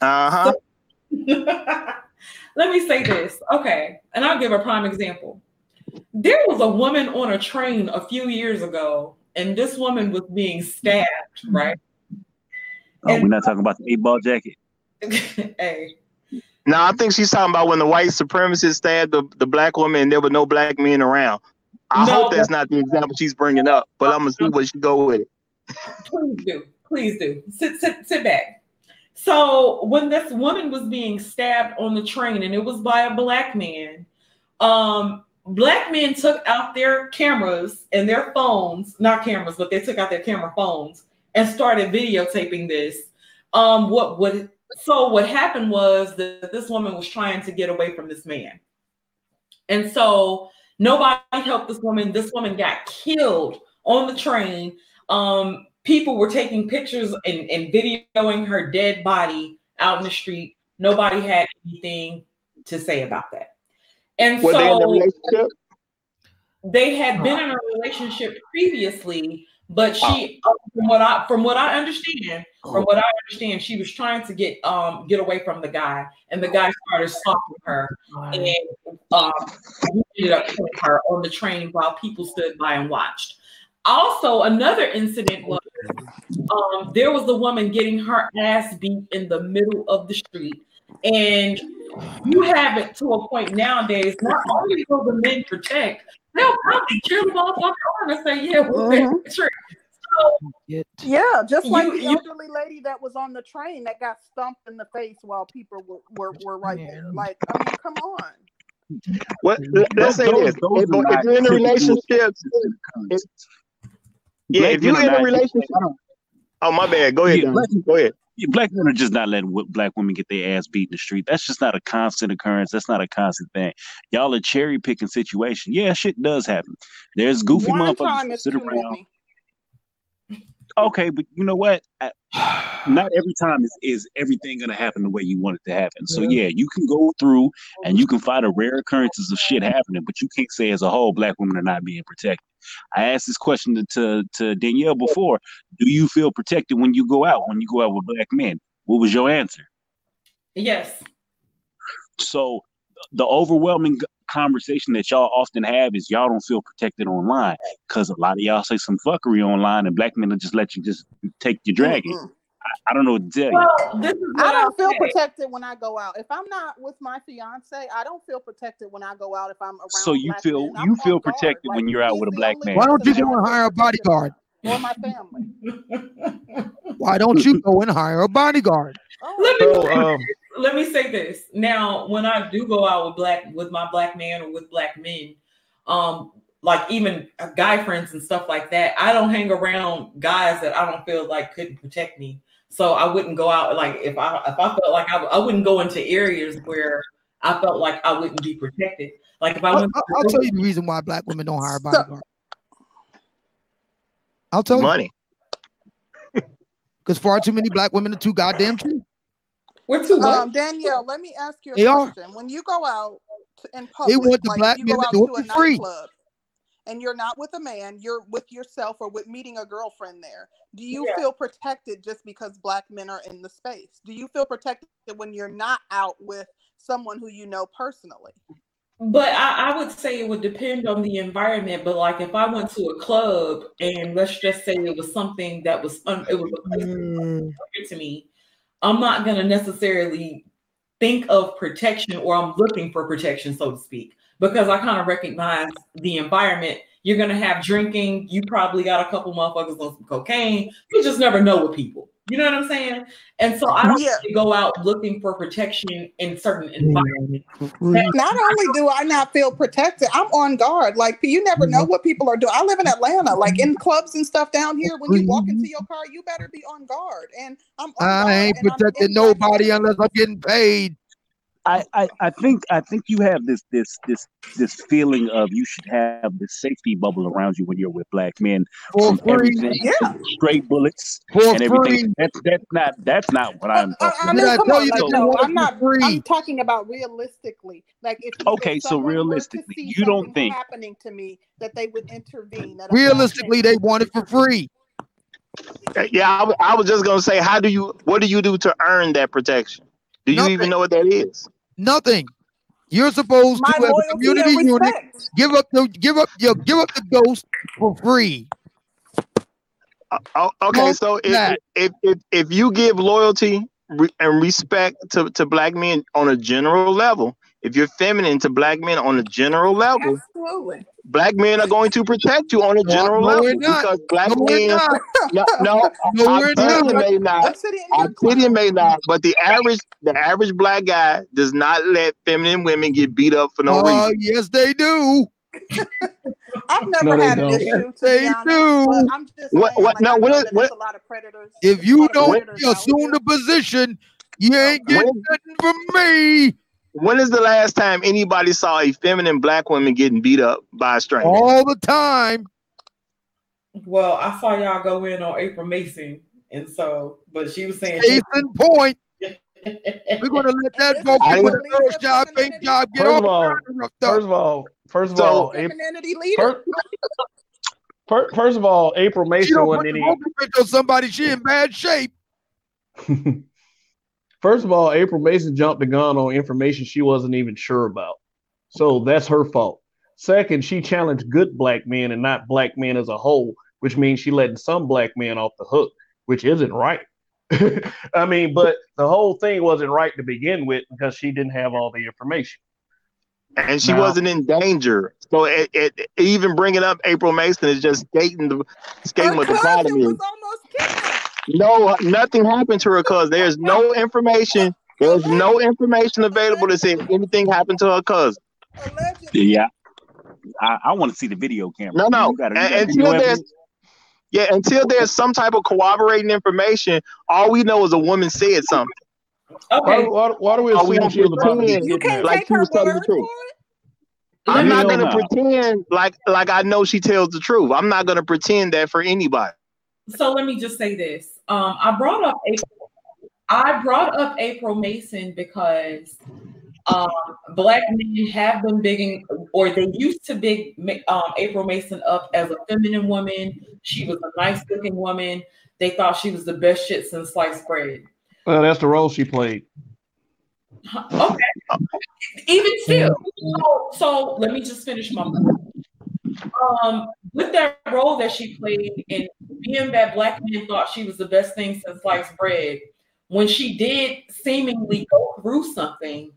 Uh huh. Let me say this. Okay. And I'll give a prime example. There was a woman on a train a few years ago, and this woman was being stabbed, right? Oh, we're not talking about the eight ball jacket. hey. No, I think she's talking about when the white supremacists stabbed the, the black woman and there were no black men around. I No. hope that's not the example she's bringing up, but I'm gonna see where she go with it. Please do. Please do. Sit, sit, sit back. So when this woman was being stabbed on the train, and it was by a black man, um, black men took out their cameras and their phones, not cameras, but they took out their camera phones and started videotaping this. Um, what would so what happened was that this woman was trying to get away from this man. And so nobody helped this woman. This woman got killed on the train. Um, people were taking pictures and, and videoing her dead body out in the street. Nobody had anything to say about that. And Were they in a so relationship? they had been in a relationship previously, but she, uh, from what I from what I understand, from what I understand, she was trying to get um get away from the guy, and the guy started stalking her, and um he ended up killing her on the train while people stood by and watched. Also, another incident was um there was a woman getting her ass beat in the middle of the street, and you have it to a point nowadays. Not only will the men protect, they'll probably cheer the motherfucker on and say, "Yeah, we're Mhm. protect." So Yeah, just like You- the you- elderly lady that was on the train that got stumped in the face while people were, were, were right there. Like, I mean, come on. What? Let's say this: if, if you're in a relationship, occurrences. Yeah, Black if you're in a relationship, oh my bad. Go ahead, Yeah, black- Go ahead. black men are just not letting black women get their ass beat in the street. That's just not a constant occurrence. That's not a constant thing. Y'all are cherry picking situation. Yeah, shit does happen. There's goofy One motherfuckers time that is sit around. many. Okay, but you know what? I, not every time is, is everything gonna happen the way you want it to happen. So yeah, you can go through and you can find a rare occurrences of shit happening, but you can't say as a whole black women are not being protected. I asked this question to, to, to Danielle before. Do you feel protected when you go out, when you go out with black men? What was your answer? yes, So the overwhelming conversation that y'all often have is y'all don't feel protected online because a lot of y'all say some fuckery online and black men will just let you just take your dragon. Mm-mm. I don't know what to tell you. well, this is I don't I'll feel say. protected when I go out. If I'm not with my fiance, I don't feel protected when I go out. If I'm around. So you black feel men. You feel on guard. protected when Like, you're out with a black man. Why don't you go and hire a bodyguard? by, Or my family. Why don't you go and hire a bodyguard? Oh, Let me So, say um, this. let me say this. Now, when I do go out with black with my black man or with black men, um, like even uh, guy friends and stuff like that, I don't hang around guys that I don't feel like couldn't protect me. So I wouldn't go out like if I if I felt like I, I wouldn't go into areas where I felt like I wouldn't be protected. Like if I I'll, went, I'll- I'll tell you the reason why black women don't hire a So- bodyguard. I'll tell you money. because far too many black women are too goddamn cheap. we're too what? Um, Danielle, let me ask you a They are. question. When you go out to, in public, want the like black you men go to out do to it a for free. nightclub, and you're not with a man, you're with yourself or with meeting a girlfriend there. Do you Yeah. feel protected just because black men are in the space? Do you feel protected when you're not out with someone who you know personally? But I, I would say it would depend on the environment. But like if I went to a club and let's just say it was something that was un, it was a place that was mm. unfamiliar to me, I'm not gonna necessarily think of protection or I'm looking for protection, so to speak, because I kind of recognize the environment. You're gonna have drinking. You probably got a couple motherfuckers on some cocaine. You just never know with people. You know what I'm saying? And so I don't Yeah. really go out looking for protection in certain environments. Not only do I not feel protected, I'm on guard. Like you never know mm-hmm. what people are doing. I live in Atlanta, like in clubs and stuff down here. When you walk into mm-hmm. your car, you better be on guard. And I'm. On I ain't protecting nobody unless I'm getting paid. I, I, I think I think you have this this this this feeling of you should have this safety bubble around you when you're with black men For from free. everything Yeah. straight bullets For and free. everything. That's that's not that's not what I'm I, talking I about. Did mean, I come tell on, you like, that no, you want I'm not. free? I'm talking about realistically. Like, if Okay, if so someone were to realistically, you don't think- happening to me that they would intervene. that a black Realistically, they would want it for free. Uh, yeah, I, w- I was just gonna say, how do you? What do you do to earn that protection? Do you Nothing. even know what that is? Nothing. You're supposed My to, as a community unit, give up the give up your give up the ghost for free. Uh, oh, okay, Don't so if, if if if you give loyalty and respect to, to black men on a general level, if you're feminine to black men on a general level, Absolutely. Black men are going to protect you on a general no, level we're because black No, men. No, no, No, I we're kid not. may not. I'm sitting in I here. kid you clowning. may not, but the average the average black guy does not let feminine women get beat up for no Oh, reason. yes, they do. I've never No, had an don't. issue They honest, do. I'm just What- saying, what- like, no, I what know is- what- a lot of predators. If you don't predators assume the position, you ain't getting nothing from me. When is the last time anybody saw a feminine black woman getting beat up by a stranger? All the time. Well, I saw y'all go in on April Mason, and so, but she was saying. Case in point. We're gonna let that go I with first job, fake job, get First off of all, First of all, first of So- all, April, leader. first, first of all, April Mason don't wasn't any. vocal print on somebody. She in bad shape. First of all, April Mason jumped the gun on information she wasn't even sure about. So that's her fault. Second, she challenged good black men and not black men as a whole, which means she letting some black men off the hook, which isn't right. I mean, but the whole thing wasn't right to begin with because she didn't have all the information. and she Now- wasn't in danger. So it, it, even bringing up April Mason is just stating the stating Her what the problem was almost kidnapped. No, nothing happened to her because there's no information. There's no information available to say if anything happened to her cousin. Yeah. I, I want to see the video camera. No, no. You gotta- you And- gotta until there's yeah, until there's some type of corroborating information, all we know is a woman said something. Why, Okay, why, why do we Are we assume she was about to be pretending? You can't? Like take she her was telling the word truth. for it. I'm Hell not gonna no. pretend like like I know she tells the truth. I'm not gonna pretend that for anybody. so let me just say this. Um, I brought up April. I brought up April Mason because um, black men have been bigging, or they used to big um, April Mason up as a feminine woman. She was a nice looking woman. They thought she was the best shit since sliced bread. Well, that's the role she played. Okay. Even still. So, so let me just finish my. Um, with that role that she played and being that black men thought she was the best thing since sliced bread, when she did seemingly go through something,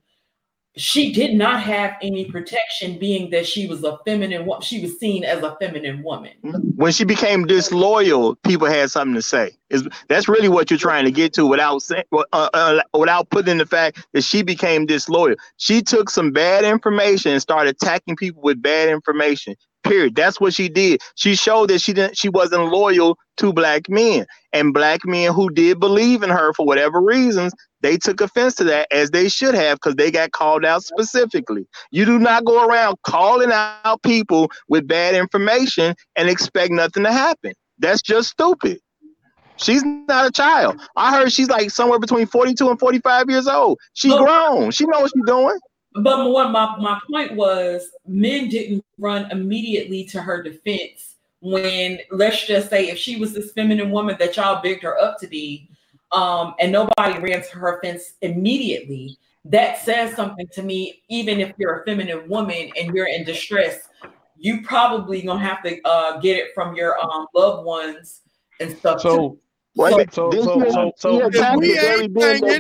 she did not have any protection, being that she was a feminine woman. She was seen as a feminine woman. When she became disloyal, people had something to say. Is that's really what you're trying to get to without saying uh, uh, without putting the fact that she became disloyal. She took some bad information and started attacking people with bad information. Period. That's what she did. She showed that she didn't. She wasn't loyal to black men, and black men who did believe in her for whatever reasons, they took offense to that as they should have because they got called out specifically. You do not go around calling out people with bad information and expect nothing to happen. That's just stupid. She's not a child. I heard she's like somewhere between 42 and 45 years old. She Look. grown. She knows what she's doing. But what my, my point was, men didn't run immediately to her defense when, let's just say, if she was this feminine woman that y'all bigged her up to be, um, and nobody ran to her fence immediately, that says something to me. Even if you're a feminine woman and you're in distress, you probably gonna have to uh, get it from your um, loved ones and stuff. too. So, Wait, So- didn't so- she- so- so- she If If attacked we the very ain't men that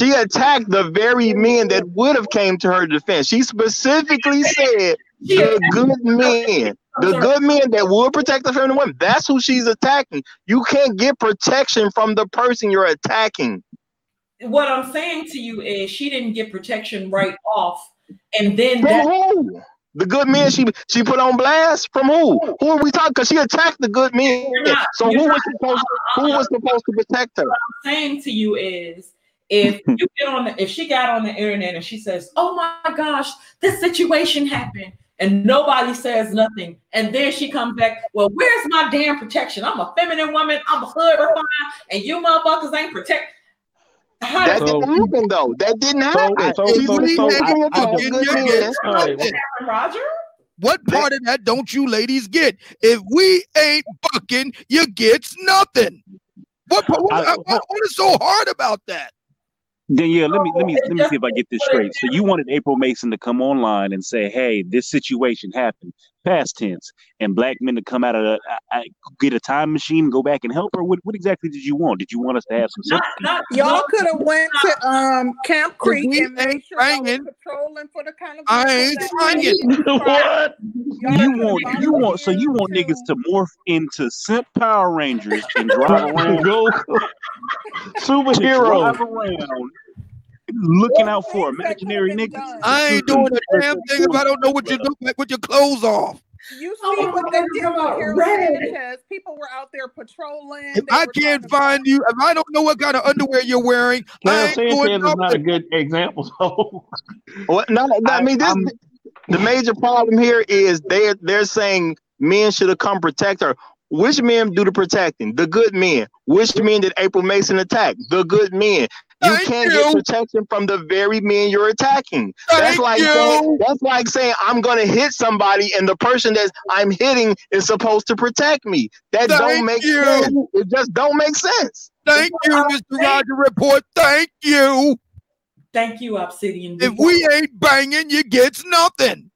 banging, would I have came ain't to- banging. She attacked the very men that would have came to her defense. She specifically said the good men, the good men that would protect the feminine women. That's who she's attacking. You can't get protection from the person you're attacking. what I'm saying to you is she didn't get protection right off, and then From that who? The good men she she put on blast from who? Who are we talking? Because she attacked the good men. Not- So who was supposed who was supposed to protect her? What I'm saying to you is if you get on the if she got on the internet and she says, Oh my gosh, this situation happened, and nobody says nothing, and then she comes back, Well, where's my damn protection? I'm a feminine woman, I'm a hood refiner, and you motherfuckers ain't protect. How That So- didn't happen though. That didn't happen. so- She's so- literally so- attacking I- I- I- men. all right, that happen, Roger? What part of that don't you ladies get? If we ain't bucking, you gets nothing. What, what, I- what- what is so hard about that? Then yeah, let me let me let me see if I get this straight. So you wanted April Mason to come online and say, "Hey, this situation happened," past tense, and black men to come out of the, I, I, get a time machine, go back and help her. What what exactly did you want? Did you want us to have some? Not, not, Y'all could have went to um Camp Creek we and made ain't sure y'all was patrolling for the kind of I ain't that banging. need to what? Y'all You want you want so you want volunteered niggas to morph into simp Power Rangers and drive around, Go to superhero. Drive around, looking out for imaginary niggas. done. I ain't doing a damn thing if I don't know what you look like with your clothes off. You oh, see Oh, what they we're did with about Harold red. Sanchez. People were out there patrolling. If I can't trying to find you, if I don't know what kind of underwear you're wearing, I ain't Sanchez doing is not a good example. So What? No, I, I- mean this. I'm- the major problem here is they're they're saying men should have come protect her. Which men do the protecting? The good men. Which men did April Mason attack? The good men. You Thank can't you. get protection from the very men you're attacking. Thank that's like you. saying, that's like saying I'm gonna hit somebody and the person that I'm hitting is supposed to protect me. That Thank don't make you. sense. It just don't make sense. Thank you, Mr. Roger Report. Thank you. Thank you, Obsidian. If we ain't banging, you gets nothing.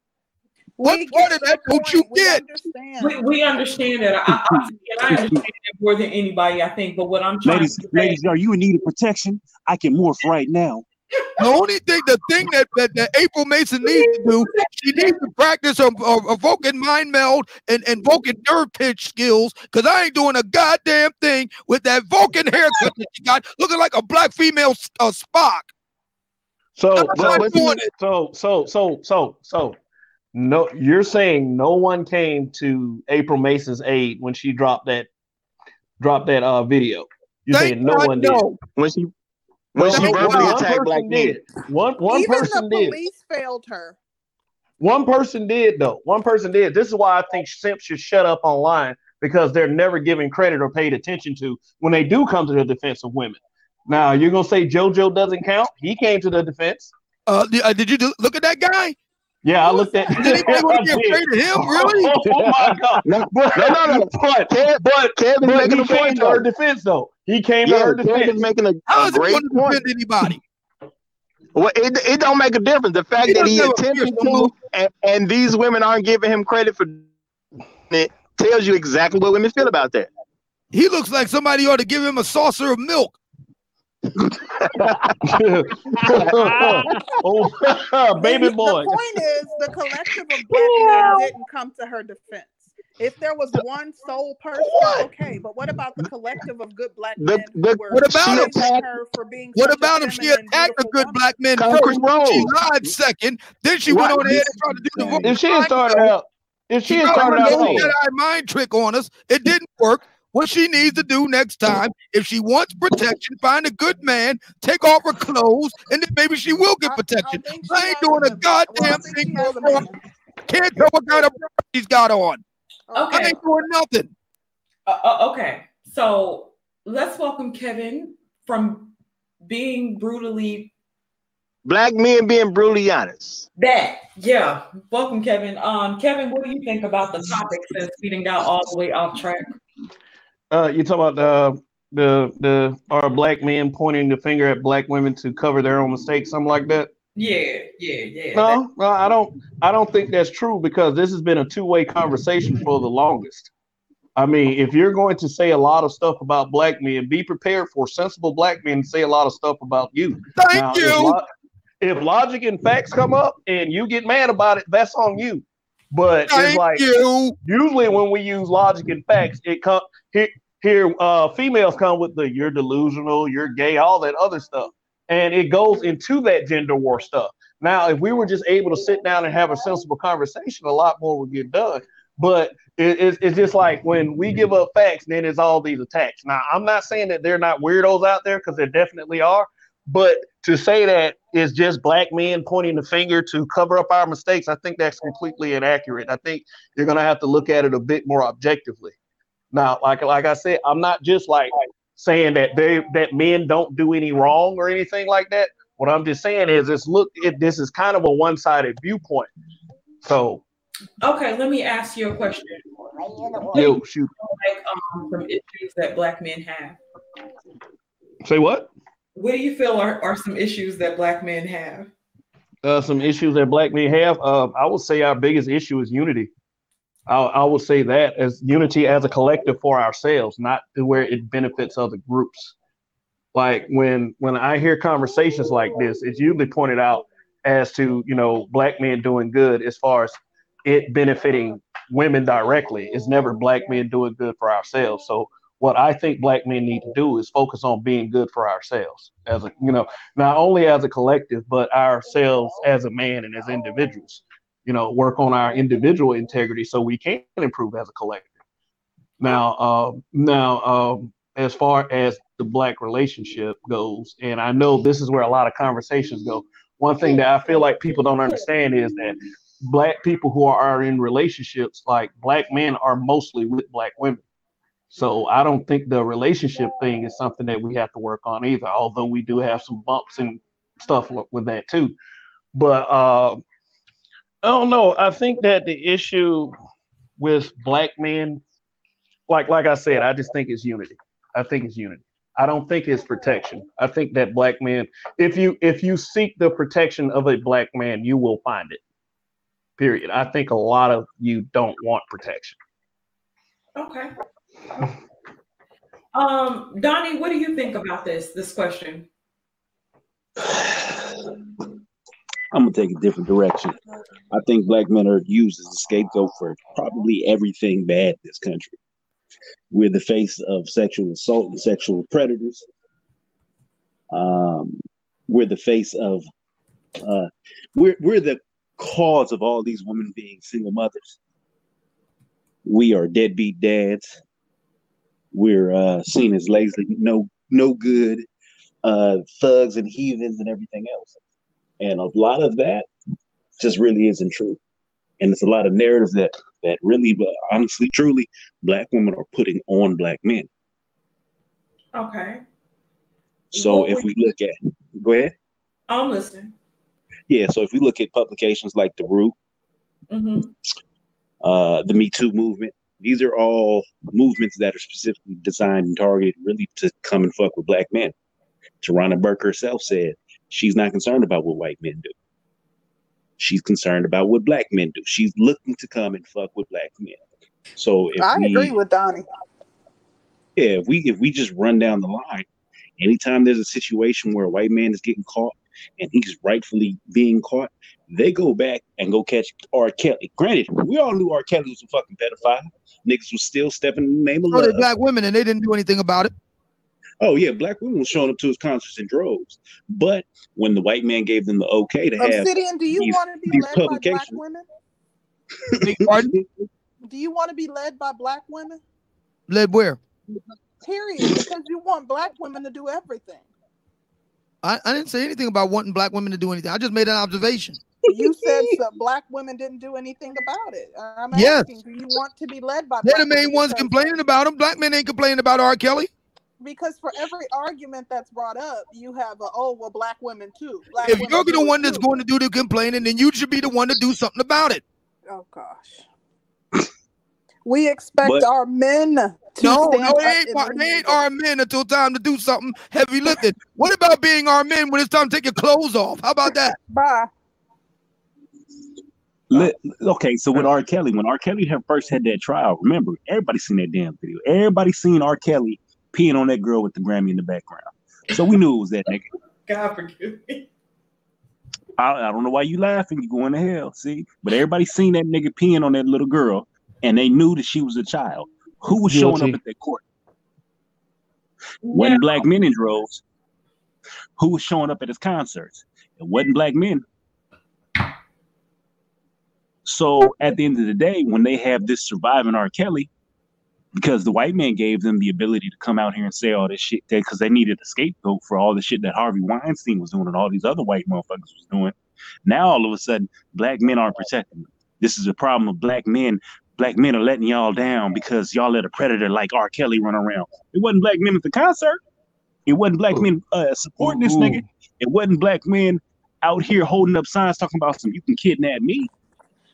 What We part of that don't you point. We get? understand. we, we understand that. I, I, I understand that more than anybody, I think. But what I'm trying Ladies, to say, ladies, are you in need of protection? I can morph right now. The only thing, the thing that, that, that April Mason needs to do, she needs to practice her, her, her Vulcan mind meld and, and Vulcan nerve pinch skills, because I ain't doing a goddamn thing with that Vulcan haircut that she got, looking like a black female uh, Spock. So, but, but so, so, so, so, so, no, you're saying no one came to April Mason's aid when she dropped that, dropped that uh video. You're Thank saying no God, one did. When she when Well, she no, verbally one attacked black person men. did. One one Even person the did. police failed her. One person did though. One person did. This is why I think simps should shut up online because they're never given credit or paid attention to when they do come to the defense of women. Now you're gonna say JoJo doesn't count? He came to the defense. Uh, uh, did you do, look at that guy? Yeah, I looked at. Did anybody want to I get did. afraid of him? Really? Oh my god! No, But, no, no, no. but, Kev, but, Kevin's but making he a came point to her defense though. He came to Yeah, her Kevin's making a, How a is he great going to point. defend anybody? Well, it, it don't make a difference. The fact He that he doesn't have a attempted fierce move. to, and, and these women aren't giving him credit for it, tells you exactly what women feel about that. He looks like somebody ought to give him a saucer of milk. oh, baby The- boy. The point is, the collective of black men didn't come to her defense. If there was one sole person, What? okay, but what about the collective of good black men the- who were What about praising him? her for being What about if she attacked a good woman? black man Concrete first? She lied second. Then she went Right. on ahead and tried to do the vote. If she had started out, if she had started to out do saying, that eye mind trick on us. It didn't work. What she needs to do next time, if she wants protection, find a good man, take off her clothes, and then maybe she will get I- I protection. I ain't doing a well, goddamn think thing. she a no more. man. Can't tell what kind of bra she's got on. Okay. I Okay. ain't doing nothing. Uh, uh, okay, so let's welcome Kevin from being brutally Black men being brutally honest. that. Yeah, welcome, Kevin. Um, Kevin, what do you think about the topic since we didn't got all the way off track? Uh, you talk about the the the are black men pointing the finger at black women to cover their own mistakes, something like that. Yeah, yeah, yeah. No, no, I don't. I don't think that's true because this has been a two-way conversation for the longest. I mean, if you're going to say a lot of stuff about black men, be prepared for sensible black men to say a lot of stuff about you. Thank Now, you. If, lo- if logic and facts come up and you get mad about it, that's on you. But it's like you. usually when we use logic and facts, it come here. Here, uh, females come with the "you're delusional," "you're gay," all that other stuff, and it goes into that gender war stuff. Now, if we were just able to sit down and have a sensible conversation, a lot more would get done. But it, it's, just like when we give up facts, then it's all these attacks. Now, I'm not saying that they're not weirdos out there because there definitely are. But to say that it's just black men pointing the finger to cover up our mistakes, I think that's completely inaccurate. I think you're gonna have to look at it a bit more objectively. Now, like like I said, I'm not just like saying that they that men don't do any wrong or anything like that. What I'm just saying is, it's look, it, this is kind of a one-sided viewpoint. So, Okay, let me ask you a question. yo, shoot, Like um, some issues that black men have. say what? What do you feel are, are some issues that black men have? uh, some issues that black men have. Uh, I would say our biggest issue is unity. I, I would say that as unity as a collective for ourselves, not to where it benefits other groups. Like when when I hear conversations like this, it's usually pointed out as to you know black men doing good as far as it benefiting women directly. It's never black men doing good for ourselves. So what I think black men need to do is focus on being good for ourselves as a you know not only as a collective, but ourselves as a man and as individuals. You know, work on our individual integrity so we can improve as a collective. Now, um, now, um, as far as the black relationship goes, and I know this is where a lot of conversations go. One thing that I feel like people don't understand is that black people who are in relationships, like black men are mostly with black women. So I don't think the relationship thing is something that we have to work on either, although we do have some bumps and stuff with that too. But uh, I don't know. I think that the issue with black men, like like I said, I just think it's unity. I think it's unity. I don't think it's protection. I think that black men, if you if you seek the protection of a black man, you will find it. Period. I think a lot of you don't want protection. Okay. Um, Donnie, what do you think about this this question? I'm gonna take a different direction. I think black men are used as a scapegoat for probably everything bad in this country. We're the face of sexual assault and sexual predators. Um, we're the face of uh, we're we're the cause of all these women being single mothers. We are deadbeat dads. We're uh, seen as lazy, no no good, uh, thugs and heathens and everything else. And a lot of that just really isn't true. And it's a lot of narrative that that really, but honestly, truly, black women are putting on black men. Okay. So what if we look at, go ahead. I'm listening. Yeah. So if we look at publications like The Root, mm-hmm. uh, the Me Too movement, these are all movements that are specifically designed and targeted really to come and fuck with black men. Tarana Burke herself said she's not concerned about what white men do. She's concerned about what black men do. She's looking to come and fuck with black men. So I we, agree with Donnie. Yeah, if we if we just run down the line, anytime there's a situation where a white man is getting caught and he's rightfully being caught, they go back and go catch R. Kelly. Granted, we all knew R. Kelly was a fucking pedophile. Niggas was still stepping in the name of so love. black women, and they didn't do anything about it. Oh yeah, black women were showing up to his concerts in droves. But when the white man gave them the okay to have Obsidian, do you these, want to be led by black women? do you want to be led by black women? Led where? Period. Because you want black women to do everything. I, I didn't say anything about wanting black women to do anything. I just made an observation. You said that black women didn't do anything about it. I'm yes. asking, do you want to be led by? They're the main ones complaining about them. Black men ain't complaining about R. Kelly because for every argument that's brought up, you have a oh well, black women too. Black if you're the one that's going to do the complaining, then you should be the one to do something about it. Oh gosh. we expect but, our men to no, no, they ain't, they ain't our men until time to do something heavy lifting. what about being our men when it's time to take your clothes off? How about that? Bye. Let, okay, so with R. Kelly, when R. Kelly had first had that trial, remember everybody seen that damn video. Everybody seen R. Kelly peeing on that girl with the Grammy in the background. So we knew it was that nigga. God forgive me. I, I don't know why you laughing. You going to hell, see? But everybody seen that nigga peeing on that little girl, and they knew that she was a child. Who was Guilty. showing up at that court? Wasn't black men in droves. Who was showing up at his concerts? It wasn't black men. So at the end of the day, when they have this surviving R. Kelly, because the white man gave them the ability to come out here and say all this shit because they needed a scapegoat for all the shit that Harvey Weinstein was doing and all these other white motherfuckers was doing. Now all of a sudden, black men aren't protecting them. This is a problem of black men. Black men are letting y'all down because y'all let a predator like R. Kelly run around. It wasn't black men at the concert. It wasn't black men uh, supporting this nigga. It wasn't black men out here holding up signs talking about some you can kidnap me.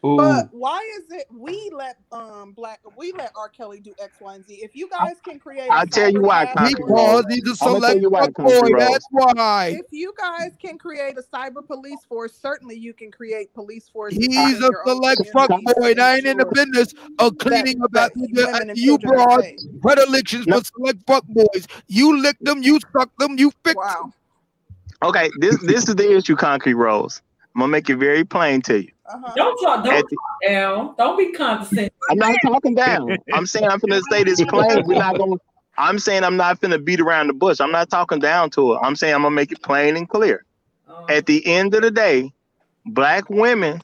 Ooh. But why is it we let um black we let R. Kelly do X, Y, and Z? If you guys can create, I'll tell you why. Because he's a select boy. That's why. If you guys can create a cyber police force, certainly you can create police force. He's a select fuck boy. I ain't in the business of cleaning about the, you brought predilections for select fuck boys. You lick them, you suck them, you fix wow. them. Okay, this this is the issue, Concrete Rose. I'm gonna make it very plain to you. Uh-huh. Don't talk, don't talk down. Don't be condescending. I'm not talking down. I'm saying I'm gonna say this plain. We're not gonna. I'm saying I'm not gonna beat around the bush. I'm not talking down to it. I'm saying I'm gonna make it plain and clear. Uh-huh. At the end of the day, black women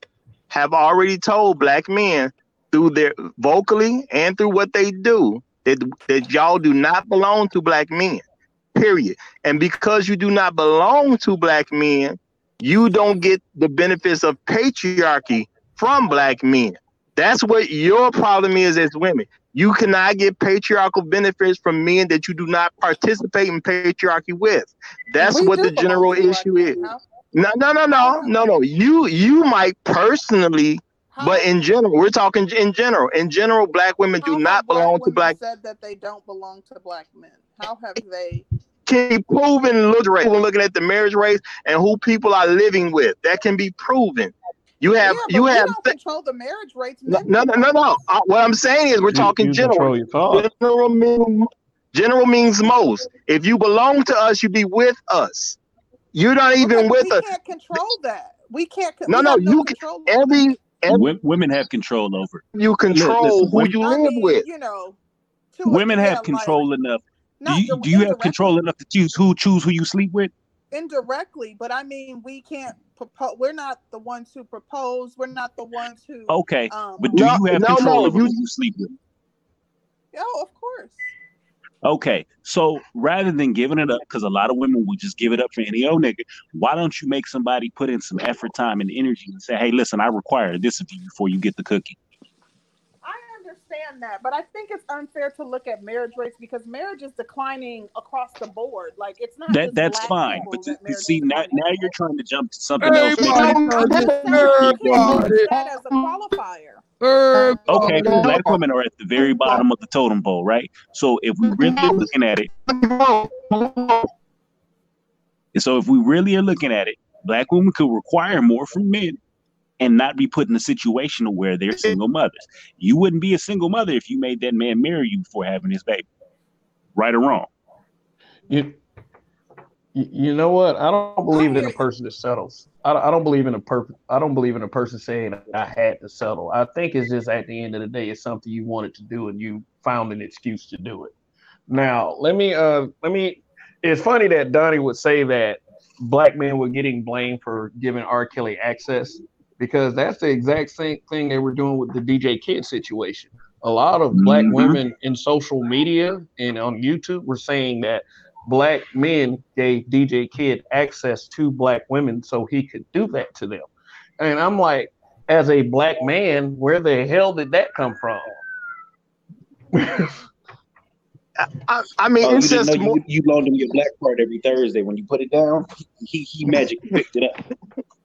have already told black men through their vocally and through what they do that, that y'all do not belong to black men. Period. And because you do not belong to black men, you don't get the benefits of patriarchy from black men. That's what your problem is as women. You cannot get patriarchal benefits from men that you do not participate in patriarchy with. That's We what the general issue is. no? No, no, no, no, no. You you might personally, How- but in general, we're talking in general. In general, black women do not belong to black. Said that they don't belong to black men. How have they? Can be proven look rate. Looking at the marriage rates and who people are living with. That can be proven. You have yeah, but you we have don't control the marriage rates. no no no no. no. Uh, what I'm saying is we're You- talking you general. control your thoughts. General means general means most. If you belong to us, you be with us. You're not even Okay, with we us. can't control that. We can't. No, we no, have you can- control Every every women have control over. you control listen, who women- you I live mean, with. You know, Women have control enough. Like, Do you, do you have control enough to choose who choose who you sleep with? indirectly? But I mean, we can't propose. We're not the ones who propose. We're not the ones who. Okay, Um, but do No, you have no, control no, over you- who you sleep with? oh, of course. Okay, so rather than giving it up, because a lot of women will just give it up for any old nigga, why don't you make somebody put in some effort, time, and energy and say, hey, listen, I require this of you before you get the cookie? I understand that, but I think it's unfair to look at marriage rates because marriage is declining across the board. Like it's not That that's fine, people but that to, see now now you're trying to jump to something else. Everybody Maybe- I'm just saying you can't Everybody. use that as a qualifier. Okay, Everybody. black women are at the very bottom of the totem pole, right? So if we really are looking at it, so if we really are looking at it, black women could require more from men and not be put in a situation where they're single mothers. You wouldn't be a single mother if you made that man marry you before having his baby. Right or wrong? You, you know what? I don't believe in a person that settles. I, I don't believe in a per. I don't believe in a person saying I had to settle. I think it's just at the end of the day, it's something you wanted to do and you found an excuse to do it. Now, let me uh let me. It's funny that Donnie would say that black men were getting blamed for giving R. Kelly access because that's the exact same thing they were doing with the DJ Kid situation. A lot of black Mhm. women in social media and on YouTube were saying that black men gave DJ Kid access to black women so he could do that to them. And I'm like, as a black man, where the hell did that come from? I, I mean, Oh, you it's didn't just know more. you, you loaned him your black card every Thursday. When you put it down, he he magically picked it up.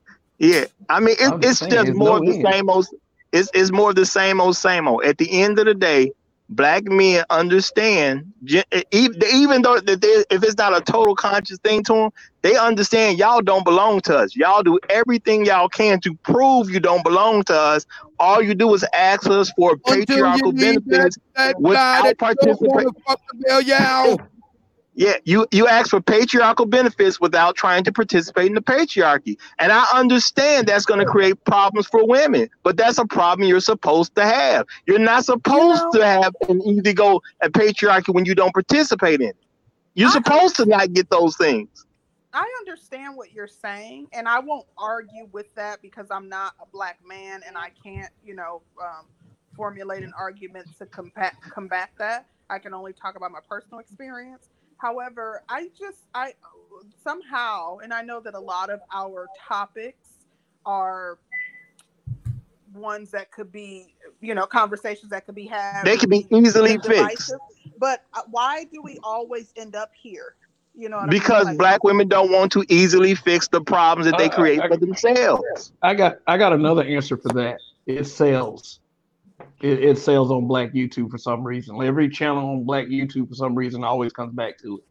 Yeah, I mean, it, just it's saying, just more no of the end. same old. It's it's more of the same old, same old. At the end of the day, black men understand, even, even though that they, if it's not a total conscious thing to them, they understand y'all don't belong to us. Y'all do everything y'all can to prove you don't belong to us. All you do is ask us for Until patriarchal need that, benefits. that guy without that Yeah, you you ask for patriarchal benefits without trying to participate in the patriarchy. And I understand that's going to create problems for women, but that's a problem you're supposed to have. You're not supposed know- to have an easy go at patriarchy when you don't participate in it. You're I supposed to not get those things. I understand what you're saying, and I won't argue with that because I'm not a black man and I can't, you know, um, formulate an argument to combat combat that. I can only talk about my personal experience. However, I just I somehow, and I know that a lot of our topics are ones that could be, you know, conversations that could be had. They could be easily fixed. But uh, why do we always end up here? You know, what I mean? because Like- black women don't want to easily fix the problems that they I- I- create I- for themselves. I got I got another answer for that. It sells. It, it sells on Black YouTube for some reason. Every channel on Black YouTube for some reason always comes back to it.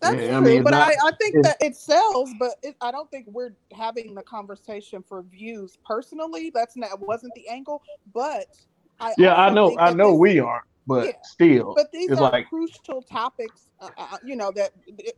That's Yeah, I true, mean, but not- I, I think that it sells, but it, I don't think we're having the conversation for views personally. That's not wasn't the angle, but I Yeah, I know I know we aren't, but Yeah. still, But these it's are like crucial topics, uh, uh, you know, that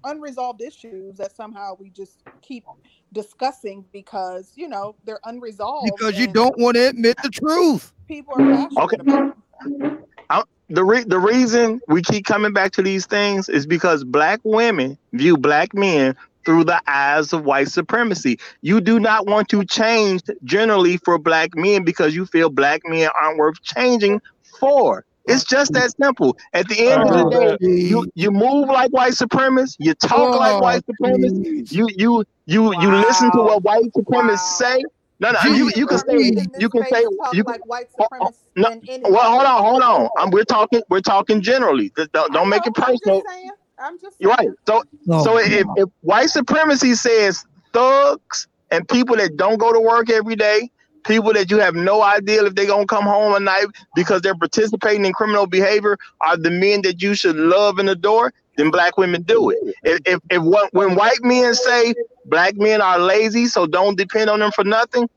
unresolved issues that somehow we just keep discussing because you know they're unresolved. Because you don't want to admit the truth. people are passionate Okay. about. it. the re- the reason we keep coming back to these things is because black women view black men through the eyes of white supremacy. You do not want to change generally for black men because you feel black men aren't worth changing for. It's just that simple. At the end of the day, you you move like white supremacists, you talk like white supremacists, please. you you you you listen to what white supremacists Wow. say. No, no, you, you can say you can say talk you like white oh, oh, supremacists no, well hold on, hold on. Um, we're talking we're talking generally. Th- Don't, don't make know, it I'm personal. just saying. I'm just You're right. So Oh, so if, if white supremacy says thugs and people that don't go to work every day, people that you have no idea if they're gonna come home at night because they're participating in criminal behavior are the men that you should love and adore, then black women do it. If if, if what, when white men say black men are lazy, so don't depend on them for nothing.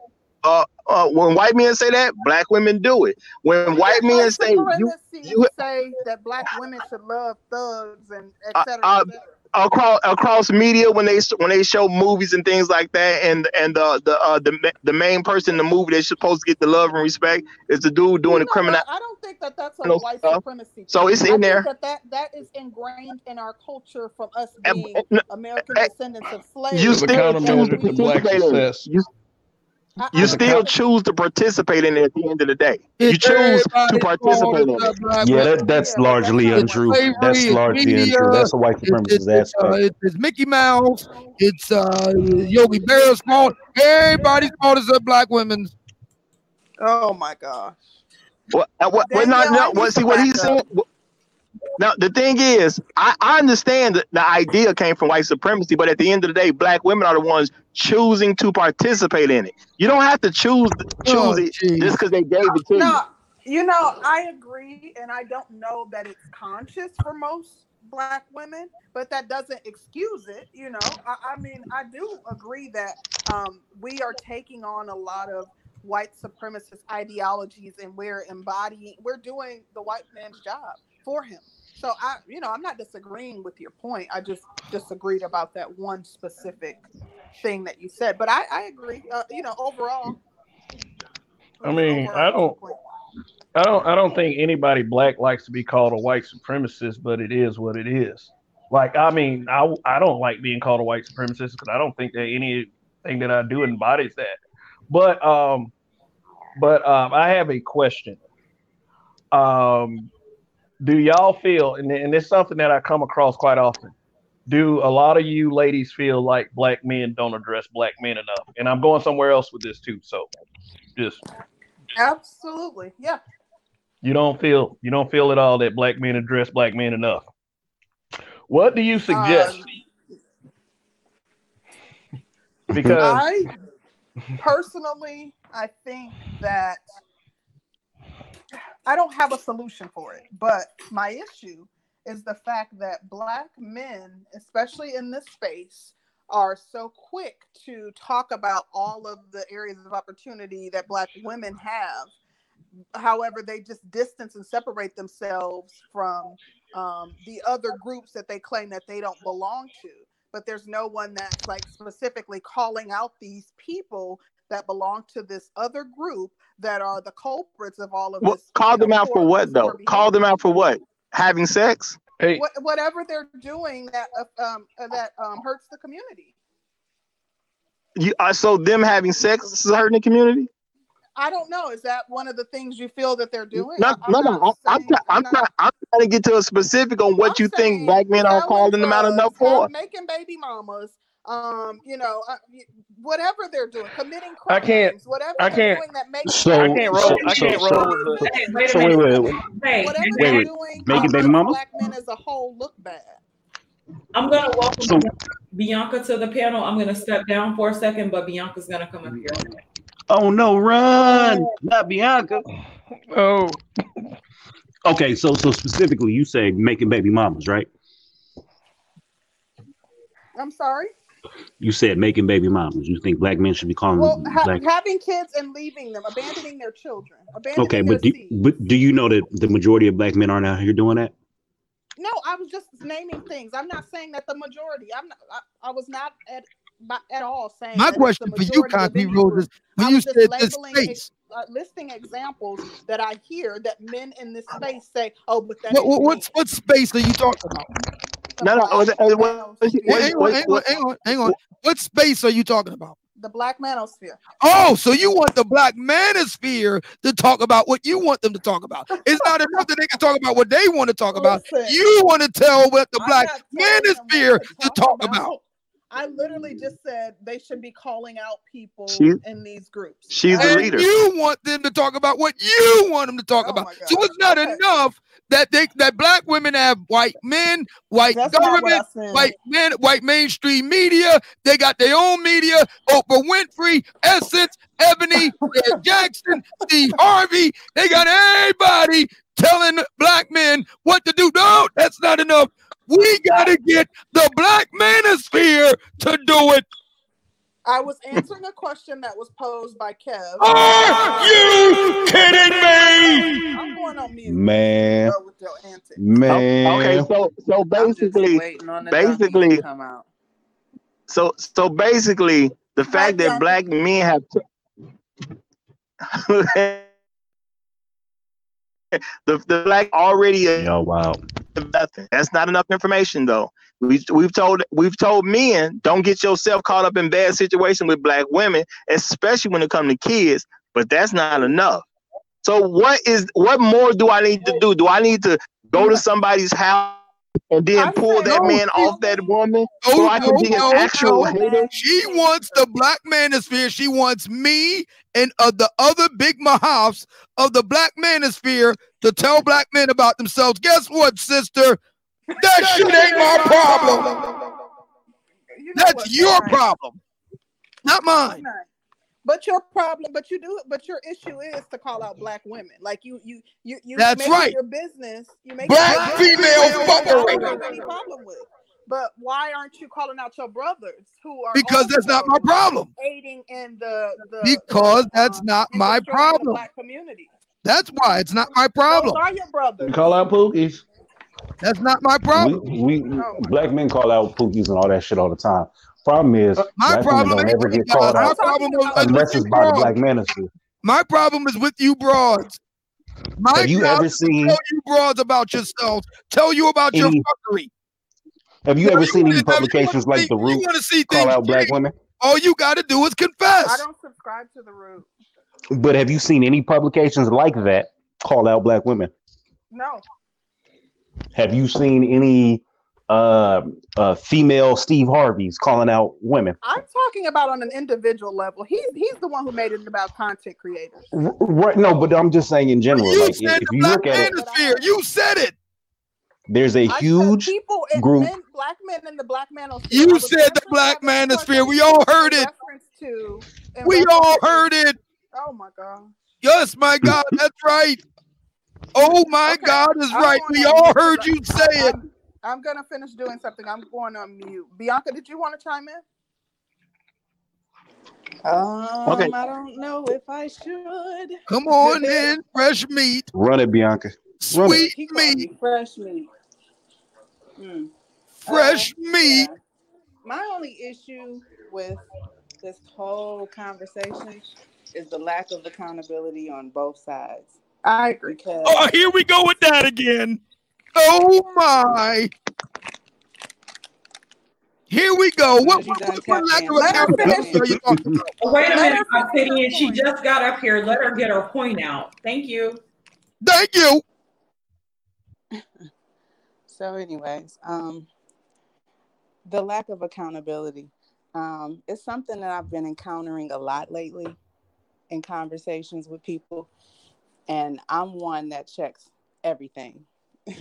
Uh, uh, when white men say that, black women do it. When white men say you, you say that black women should love thugs and et Uh, cetera, uh, et cetera. Across across media when they when they show movies and things like that, and and uh, the uh, the the main person in the movie that's supposed to get the love and respect is the dude doing You the criminal. I don't think that that's a criminal white stuff. supremacy. So it's I in think there. That, that that is ingrained in our culture from us being and- American and- descendants of slaves. You It's a still countermeasure choose to to black participate in it. success. You, I- you still choose to participate in it at the end of the day. You It's choose to participate in it. black Yeah, that, that's Yeah, but that's largely not untrue. Slavery, That's largely media, untrue. That's a white supremacist it's, it's, uh, aspect. it's, it's Mickey Mouse. It's uh, Yogi Bear's fault. Everybody's fault is the black women's. Oh my gosh. What, uh, what, what not, no, what, need see what he's saying? What- Now the thing is, I, I understand that the idea came from white supremacy, but at the end of the day, black women are the ones choosing to participate in it. You don't have to choose choose Oh, it jeez. just because they gave it to you. No, you know, I agree, and I don't know that it's conscious for most black women, but that doesn't excuse it. You know, I, I mean, I do agree that um, we are taking on a lot of white supremacist ideologies, and we're embodying, we're doing the white man's job for him. So I, you know, I'm not disagreeing with your point. I just disagreed about that one specific thing that you said. But I, I agree. Uh, you know, overall. I mean, I don't- I don't I don't think anybody black likes to be called a white supremacist, but it is what it is. Like I mean, I I don't like being called a white supremacist because I don't think that anything that I do embodies that. But um, but um, I have a question. Um, do y'all feel, and, and it's something that I come across quite often. Do a lot of you ladies feel like black men don't address black men enough? And I'm going somewhere else with this too. So, just Absolutely. Yeah. you don't feel you don't feel at all that black men address black men enough. What do you suggest? Um, because I personally, I think that I don't have a solution for it, but my issue is the fact that black men, especially in this space, are so quick to talk about all of the areas of opportunity that black women have. However, they just distance and separate themselves from um, the other groups that they claim that they don't belong to. But there's no one that's like specifically calling out these people that belong to this other group that are the culprits of all of Well, this. call you know, them out for what though? poor Call them out for what? Having sex? hey, What, whatever they're doing that uh, um, uh, that um, hurts the community. You uh, so them having sex is hurting the community? I don't know. Is that one of the things you feel that they're doing? No, I- I'm no, no. I'm, I'm, saying- I'm, not- trying, I'm trying to get to a specific on what I'm you think black men are calling them out enough for. making baby mamas, um, you know, uh, whatever they're doing, committing I crimes, can't- whatever I they're can't- doing that makes So- I can't roll. I so- can't so- roll with the. Hey, wait a So wait, minute. wait, wait. Hey, whatever and they're then wait. doing Making makes baby mamas? black men as a whole look bad. I'm gonna welcome So- Bianca to the panel. I'm gonna step down for a second, but Bianca's gonna come up here. Oh no, run! Not Bianca. Oh, Okay, so so specifically, you say making baby mamas, right? I'm sorry. You said making baby mamas. You think black men should be calling Well, ha- black? having kids and leaving them, abandoning their children, abandoning Okay, their but do, seed. but do you know that the majority of black men aren't out here doing that? No, I was just naming things. I'm not saying that the majority. I'm not. I, I was not at at all saying. My that question the for you, Cosby any Rose, is when I you said this labeling space, uh, listing examples that I hear that men in this space say, "Oh, but that what, what, what, what space are you talking about? The No, no. black Was it, uh, what, Hang on, hang on, hang on, hang on. What space are you talking about? the black manosphere. Oh, so you want the black manosphere to talk about what you want them to talk about. It's not enough that they can talk about what they want to talk about. Listen, You want to tell what the I'm black not telling them what manosphere to talk about. I literally just said they should be calling out people She- in these groups. she's the I- and leader. you want them to talk about what you want them to talk Oh about. my God. So it's not Okay. enough that they that black women have white men, white That's not what I government, white men, white mainstream media. They got their own media. Oprah Winfrey, Essence, Ebony, Jackson, Steve Harvey. They got everybody telling black men what to do. No, that's not enough. We got to get the black manosphere to do it. I was answering a question that was posed by Kev. Are you kidding me? I'm going on mute. Man, Go with your antics. man. Okay, so so basically, the basically- come out. so so basically, the fact that black men have the the black already Yo, wow. Nothing. That's not enough information though. We we've told we've told men don't get yourself caught up in bad situation with black women, especially when it comes to kids. But that's not enough. So what is what more do I need to do? Do I need to go to somebody's house and then I pull that No, man off that woman Oh, so I can no, be an no, actual no. hater? She wants the black manosphere. She wants me and uh, the other big mahafs of the black manosphere to tell black men about themselves. Guess what, sister? That shit ain't my problem. You know That's your fine. problem, not mine. But your problem, but you do, but your issue is to call out black women. Like you, you, you, you. That's make right. Your business. You make Black it female fuckery. problem. But why aren't you calling out your brothers who are Because that's not my problem. aiding in the, the Because that's um, not my problem. Black community. That's why it's not my Those problem. are your brothers. Call out Pookies. That's not my problem. We, we Oh my black men call out pookies and all that shit all the time. Problem is, My black problem is don't ever with you get called. My out problem is Unless with you it's by the black manosphere. My problem is with you broads. My Have you ever seen tell you broads about yourselves, tell you about your fuckery. Have you Now, ever seen any publications like see- The Root want see call out black women? All you got to do is confess. I don't subscribe to the root. But have you seen any publications like that call out black women? No, Have you seen any uh, uh, female Steve Harveys calling out women? I'm talking about on an individual level. He's he's the one who made it about content creators. Right? No, but I'm just saying in general. You Like, said if the you black look at it, manosphere. You said it. there's a I said huge people and group- men, black men in the black manosphere. You said the black manosphere. We all heard it. reference to- We all heard it. Oh my god! Yes, my God, that's right. Oh my Okay, God is I'm right. We all heard heard 'cause you I- say it. I'm, I'm gonna finish doing something. I'm going on mute. Bianca, did you want to chime in? Um, Okay. I don't know if I should. Come on in, fresh meat, run it, Bianca. Run sweet He called meat, me fresh meat. Hmm. fresh Uh, meat. yeah. My only issue with this whole conversation is the lack of accountability on both sides. I agree. Because Oh, here we go with that again. Oh my. Here we go. What, what, what, what lack of in. Let her accountability are you talking about? Wait a minute, her Obsidian. She just got up here. Let her get her point out. Thank you. Thank you. So, anyways, um, the lack of accountability um, is something that I've been encountering a lot lately in conversations with people, and I'm one that checks everything.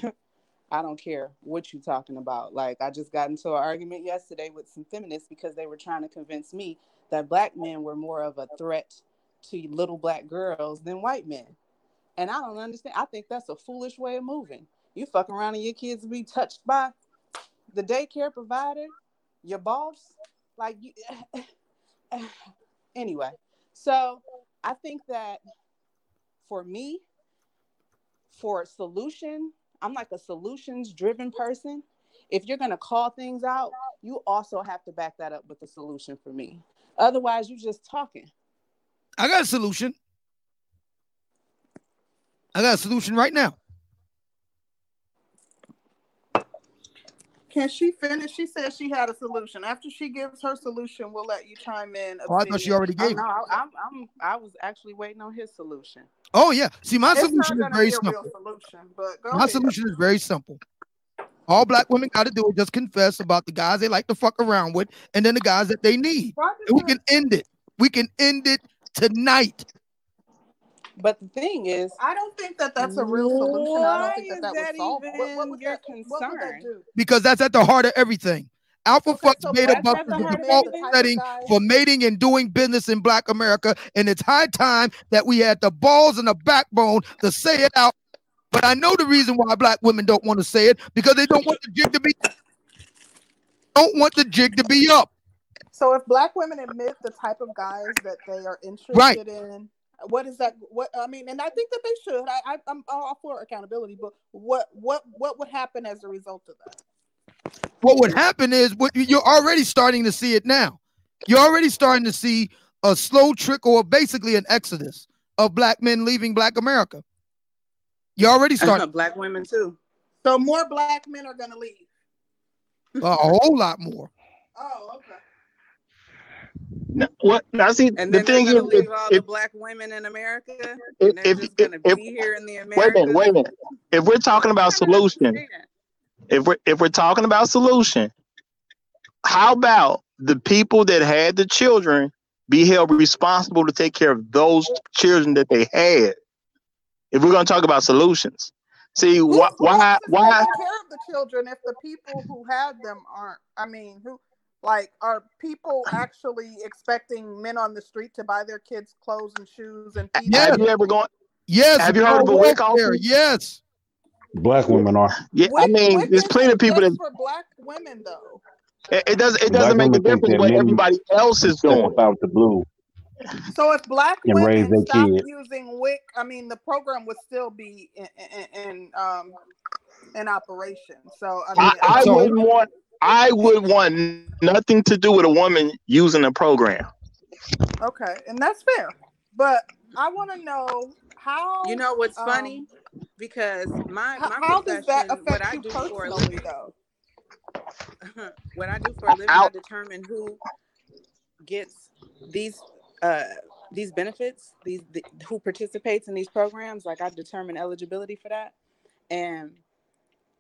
I don't care what you're talking about. Like, I just got into an argument yesterday with some feminists because they were trying to convince me that black men were more of a threat to little black girls than white men. And I don't understand. I think that's a foolish way of moving. You fuck around and your kids be touched by the daycare provider, your boss. Like, you, anyway. So I think that for me, for a solution, I'm like a solutions driven person. If you're going to call things out, you also have to back that up with a solution for me. Otherwise, you're just talking. I got a solution. I got a solution right now. Can she finish? She said she had a solution. After she gives her solution, we'll let you chime in. Oh, I thought she already Oh, gave. no. I, I'm, I'm, I was actually waiting on his solution. Oh yeah. See, my It's solution is very simple. solution, My ahead. solution is very simple. All black women got to do is just confess about the guys they like to fuck around with, and then the guys that they need. And we can end it. We can end it tonight. But the thing is, I don't think that that's a real solution. I don't think that is that that would solve. What, what would your that, what would that concern? do? because that's at the heart of everything. Alpha Okay, fucks so made black up the the heart of default setting for mating and doing business in Black America, and it's high time that we had the balls and the backbone to say it out. But I know the reason why black women don't want to say it because they don't want the jig to be don't want the jig to be up. So if black women admit the type of guys that they are interested Right. in, what is that? What I mean, and I think that they should. I, I I'm all for accountability, but what what what would happen as a result of that? What would happen is what you- you're already starting to see it now. You're already starting to see a slow trickle of basically an exodus of black men leaving Black America. You're already starting to black women too. So more black men are going to leave. a whole lot more. Oh, okay. What? Now, see, And the thing is, gonna leave if, all the black women in America, if, if, just if, gonna if- be here in the wait a minute, wait a minute. If we're talking about solution, if we're if we're talking about solution, how about the people that had the children be held responsible to take care of those children that they had? If we're going to talk about solutions, see Who- why why why care of the children if the people who had them aren't? I mean, who like are people actually expecting men on the street to buy their kids clothes and shoes and feed Yeah. have you ever gone? Yes. Have you heard of a WIC welfare, office? Yes. Black women are. Yeah, I mean, WIC there's plenty of people that for black women though. it, it doesn't it doesn't make a difference what men everybody else is Step doing. up out the blue. So if black And raise women their stop kids. using WIC, I mean the program would still be in, in, in um in operation. So I mean, I, I So- wouldn't want I would want nothing to do with a woman using a program. okay, and that's fair. But I want to know how You know what's um, funny? Because my my how does that profession, what affect I you do for a personally, living, though? what I do for a living, I Out. determine who gets these uh these benefits, these the, who participates in these programs. Like I determine eligibility for that, and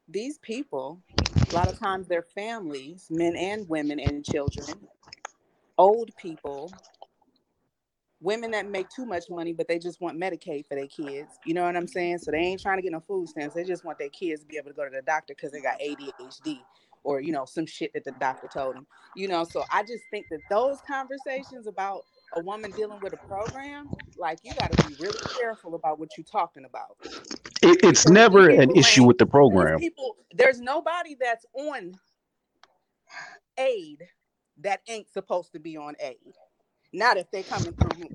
these people, a lot of times, their families, men and women and children, old people. Women that make too much money, but they just want Medicaid for their kids. You know what I'm saying? So they ain't trying to get no food stamps. They just want their kids to be able to go to the doctor because they got ADHD or you know some shit that the doctor told them you know so i just think that those conversations about a woman dealing with a program like you got to be really careful about what you're talking about It, it's never an issue with the program. people there's nobody that's on aid that ain't supposed to be on aid not if they're coming through me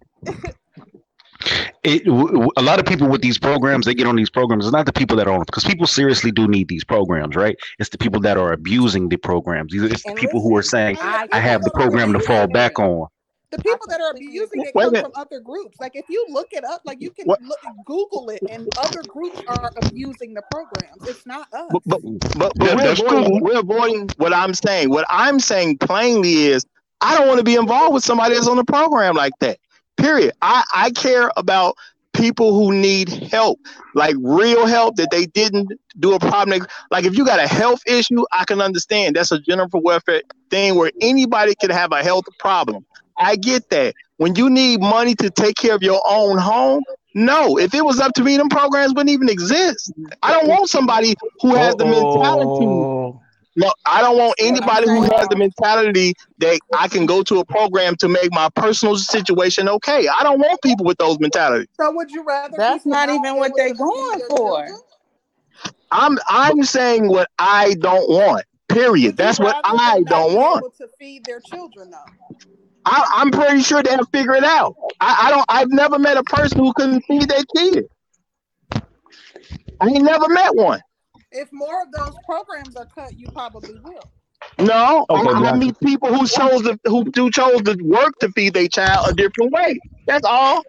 It, a lot of people with these programs, they get on these programs. It's not the people that are on because people seriously do need these programs, right? It's the people that are abusing the programs. These- It's the And people who are saying, I "I have the people that are program to fall back on." The people that are abusing it come from other groups. Like if you look it up, like you can look, Google it, and other groups are abusing the programs. It's not us. But but but, but Yeah, we're, avoiding, cool. we're avoiding what I'm saying. What I'm saying plainly is I don't want to be involved with somebody that's on the program like that. Period. I, I care about people who need help, like real help that they didn't do a problem. Like if you got a health issue, I can understand. That's a general welfare thing where anybody can have a health problem. I get that. When you need money to take care of your own home, no. If it was up to me, them programs wouldn't even exist. I don't want somebody who has the mentality. No, I don't want anybody who has the mentality that I can go to a program to make my personal situation okay. I don't want people with those mentalities. So would you rather? That's not even what they're going for. I'm I'm saying what I don't want. Period. That's what I don't want. to feed their children though. I, I'm pretty sure they'll figure it out. I, I don't. I've never met a person who couldn't feed their kid. I ain't never met one. If more of those programs are cut, you probably will. No, Okay, I, I Bianca. meet people who chose to who, who chose to work to feed their child a different way. That's all.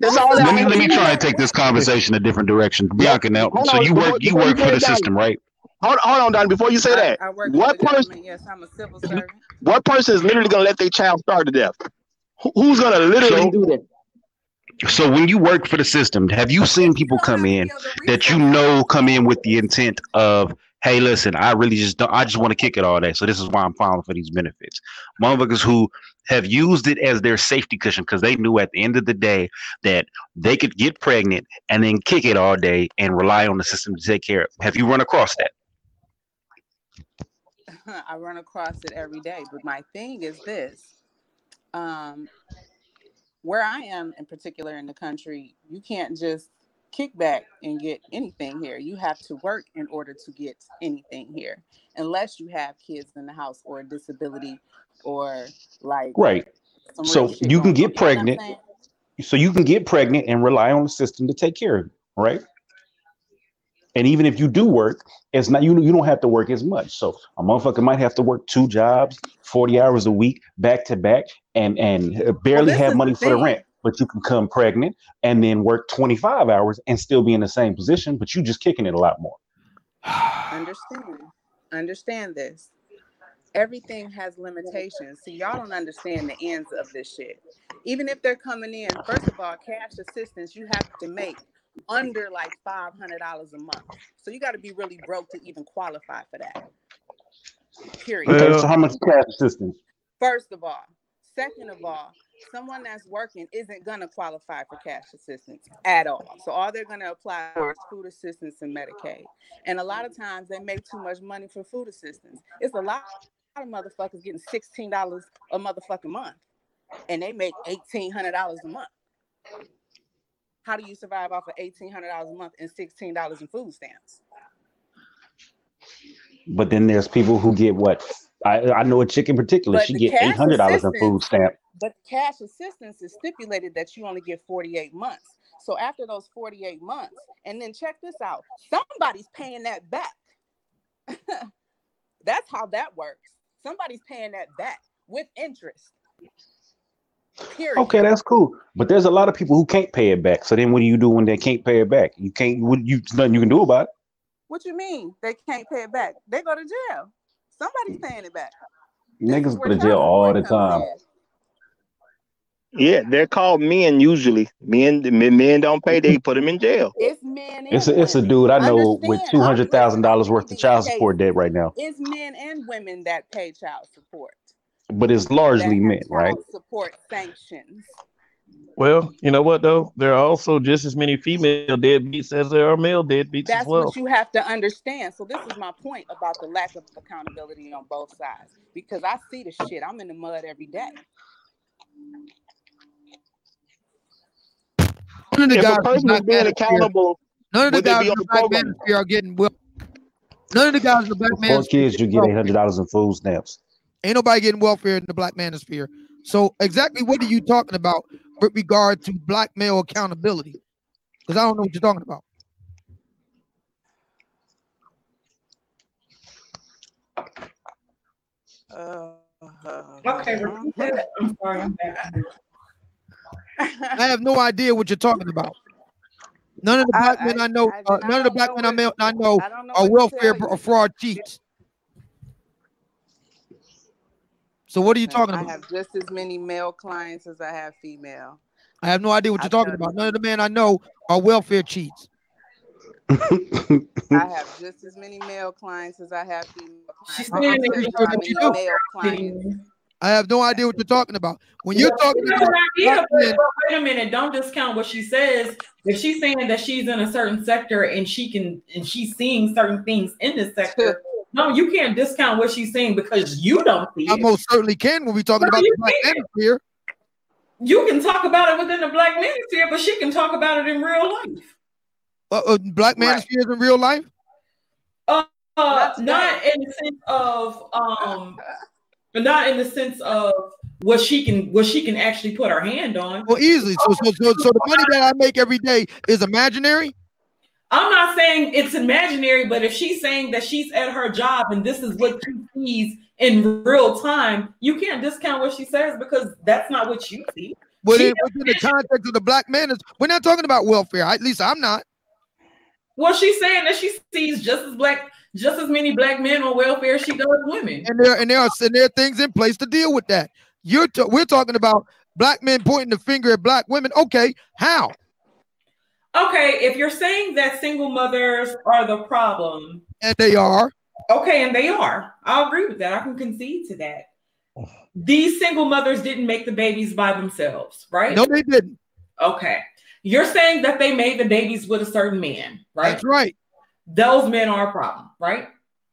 That's all. Let that me let me try and take this conversation a different direction, Bianca. Now, Hold so on, you before- work you work for the it, Donnie. system, right? Hold, hold on, Don. Before you say I, that, I work what for the person? Yes, I'm a civil servant. What person is literally gonna let their child starve to death? Who's gonna literally So- do that? So when you work for the system, have you seen people come in that you know come in with the intent of hey, listen, I really just don't. I just want to kick it all day. So this is why I'm filing for these benefits. Motherfuckers who have used it as their safety cushion because they knew at the end of the day that they could get pregnant and then kick it all day and rely on the system to take care of. Have you run across that? I run across it every day. But my thing is this. Um, where I am in particular in the country, you can't just kick back and get anything here. You have to work in order to get anything here, unless you have kids in the house or a disability or like right. So you can get pregnant. So you can get pregnant and rely on the system to take care of you, right? And even if you do work, it's not you. You don't have to work as much. So a motherfucker might have to work two jobs, forty hours a week, back to back, and and barely well, have money for the rent. But you can come pregnant and then work twenty five hours and still be in the same position, but you just kicking it a lot more. Understand? Understand this. Everything has limitations. See, y'all don't understand the ends of this shit. Even if they're coming in, first of all, cash assistance, you have to make under like five hundred dollars a month. So you got to be really broke to even qualify for that. Period. Okay, so how much cash assistance? First of all, second of all, someone that's working isn't gonna qualify for cash assistance at all. So all they're gonna apply for is food assistance and Medicaid. And a lot of times they make too much money for food assistance. It's a lot of motherfuckers getting sixteen dollars a motherfucking month, and they make eighteen hundred dollars a month. How do you survive off of eighteen hundred dollars a month and sixteen dollars in food stamps? But then there's people who get what I, I know a chick in particular. But she get eight hundred dollars in food stamp. But cash assistance is stipulated that you only get forty eight months. So after those forty eight months, and then check this out, somebody's paying that back. That's how that works. Somebody's paying that back with interest. Period. Okay, that's cool. But there's a lot of people who can't pay it back. So then, what do you do when they can't pay it back? You can't. What you? Nothing you can do about it. What you mean they can't pay it back? They go to jail. Somebody's paying it back. Niggas go to jail all the time. Yeah, they're called men usually. Men, men don't pay. They put them in jail. It's men. It's a, it's a dude I know Understand. with two hundred thousand dollars worth of child support debt right now. It's men and women that pay child support but it's largely men, right? Support sanctions. Well, you know what though? There are also just as many female deadbeats as there are male deadbeats That's as well. what you have to understand. So this is my point about the lack of accountability on both sides. Because I see the shit. I'm in the mud every day. None of the if guys a person being accountable. None of the guys in the black manosphere are getting well. None of the guys in the black manosphere. For kids, you get eight hundred dollars in food stamps. Ain't nobody getting welfare in the black manosphere. So exactly what are you talking about with regard to black male accountability? Because I don't know what you're talking about. Uh, okay, I'm sorry. I'm back. I have no idea what you're talking about. None of the black I, men I, know, I, uh, none of the black men I know, I know, are welfare fraud cheats. So what are you talking about? I have just as many male clients as I have female. I have no idea what you're talking about. None of the men I know are welfare cheats. I have just as many male clients as I have female clients. I have no idea what you're talking about. When you're talking about idea, but, but wait a minute, don't discount what she says. If she's saying that she's in a certain sector and she can and she's seeing certain things in this sector, no, you can't discount what she's saying because you don't see I it. most certainly can when we're talking about the black manosphere. You can talk about it within the black manosphere, but she can talk about it in real life. Uh, uh, black manosphere right. in real life? Uh, uh not in the sense of um, not in the sense of what she can what she can actually put her hand on. Well, easily. So so so, so the money that I make every day is imaginary. I'm not saying it's imaginary, but if she's saying that she's at her job and this is what she sees in real time, you can't discount what she says because that's not what you see. But in, within the context of the black man, is we're not talking about welfare. At least I'm not. Well, she's saying that she sees just as black, just as many black men on welfare as she does women. And there and there are and there are things in place to deal with that. You're t- we're talking about black men pointing the finger at black women. Okay, how? Okay, if you're saying that single mothers are the problem, And they are. Okay, and they are. I'll agree with that. I can concede to that. These single mothers didn't make the babies by themselves, right? No, they didn't. Okay. You're saying that they made the babies with a certain man, right? That's right. Those men are a problem, right?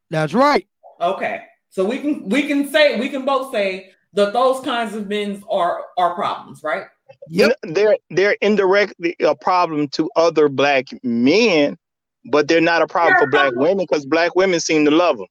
That's right. Okay. So we can we can say we can both say that those kinds of men are are problems, right? Yep. They're they're indirectly a problem to other black men, but they're not a problem for black women because black women seem to love them.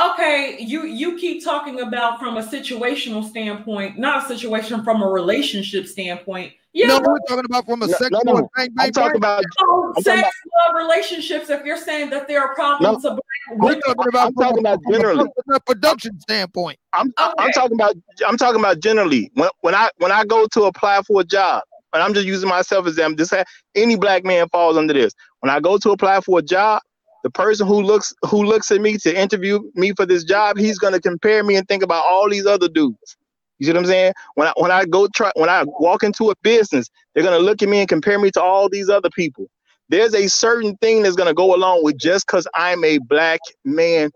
Okay, you you keep talking about from a situational standpoint, not a situation from a relationship standpoint. Yeah, no, we're talking about from a No, sexual no, no. bang, oh, I'm talking about no, I'm sex, talking love, relationships. If you're saying that there are problems of We're talking about I'm talking about from a- generally. from a production standpoint. I'm Okay. I'm talking about I'm talking about generally. When when I when I go to apply for a job, and I'm just using myself as them. This any black man falls under this. When I go to apply for a job, the person who looks who looks at me to interview me for this job, he's gonna compare me and think about all these other dudes. You see what I'm saying? When I when I go try when I walk into a business, they're gonna look at me and compare me to all these other people. There's a certain thing that's gonna go along with just because I'm a black man.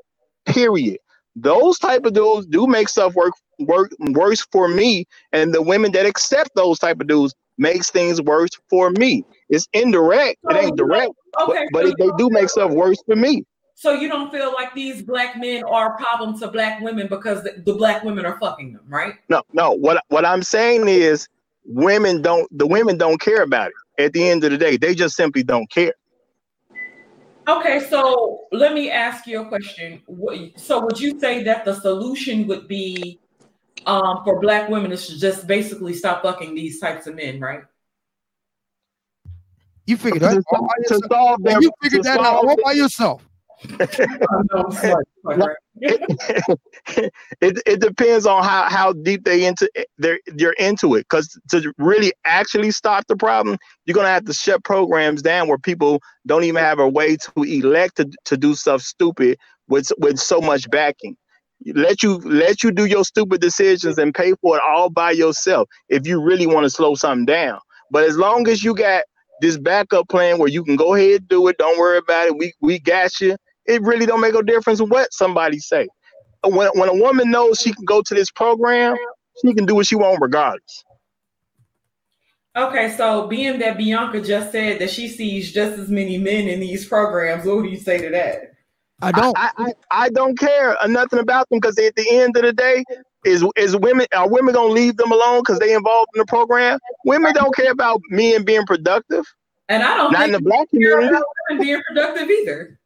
Period. Those type of dudes do make stuff work work worse for me, and the women that accept those type of dudes makes things worse for me. It's indirect. It ain't direct, but, Okay, but so they do make stuff worse for me. So you don't feel like these black men are a problem to black women because the, the black women are fucking them, right? No, no. What what I'm saying is, women don't. The women don't care about it. At the end of the day, they just simply don't care. Okay, so let me ask you a question. So would you say that the solution would be um, for black women is to just basically stop fucking these types of men, right? You figured that all by to solve their, You to figured that out all by yourself. it, it depends on how, how deep they into they're they're into it. Because to really actually stop the problem you're gonna have to shut programs down where people don't even have a way to elect to, to do stuff stupid with with so much backing let you let you do your stupid decisions and pay for it all by yourself if you really want to slow something down but as long as you got this backup plan where you can go ahead do it don't worry about it we we got you it really don't make a difference what somebody say when, when a woman knows she can go to this program, she can do what she wants regardless. Okay, so being that Bianca just said that she sees just as many men in these programs, what would you say to that? I don't. I, I, I don't care nothing about them because at the end of the day, is is women are women gonna leave them alone because they involved in the program? Women don't care about men being productive. And I don't Not in the black they care community. about women being productive either.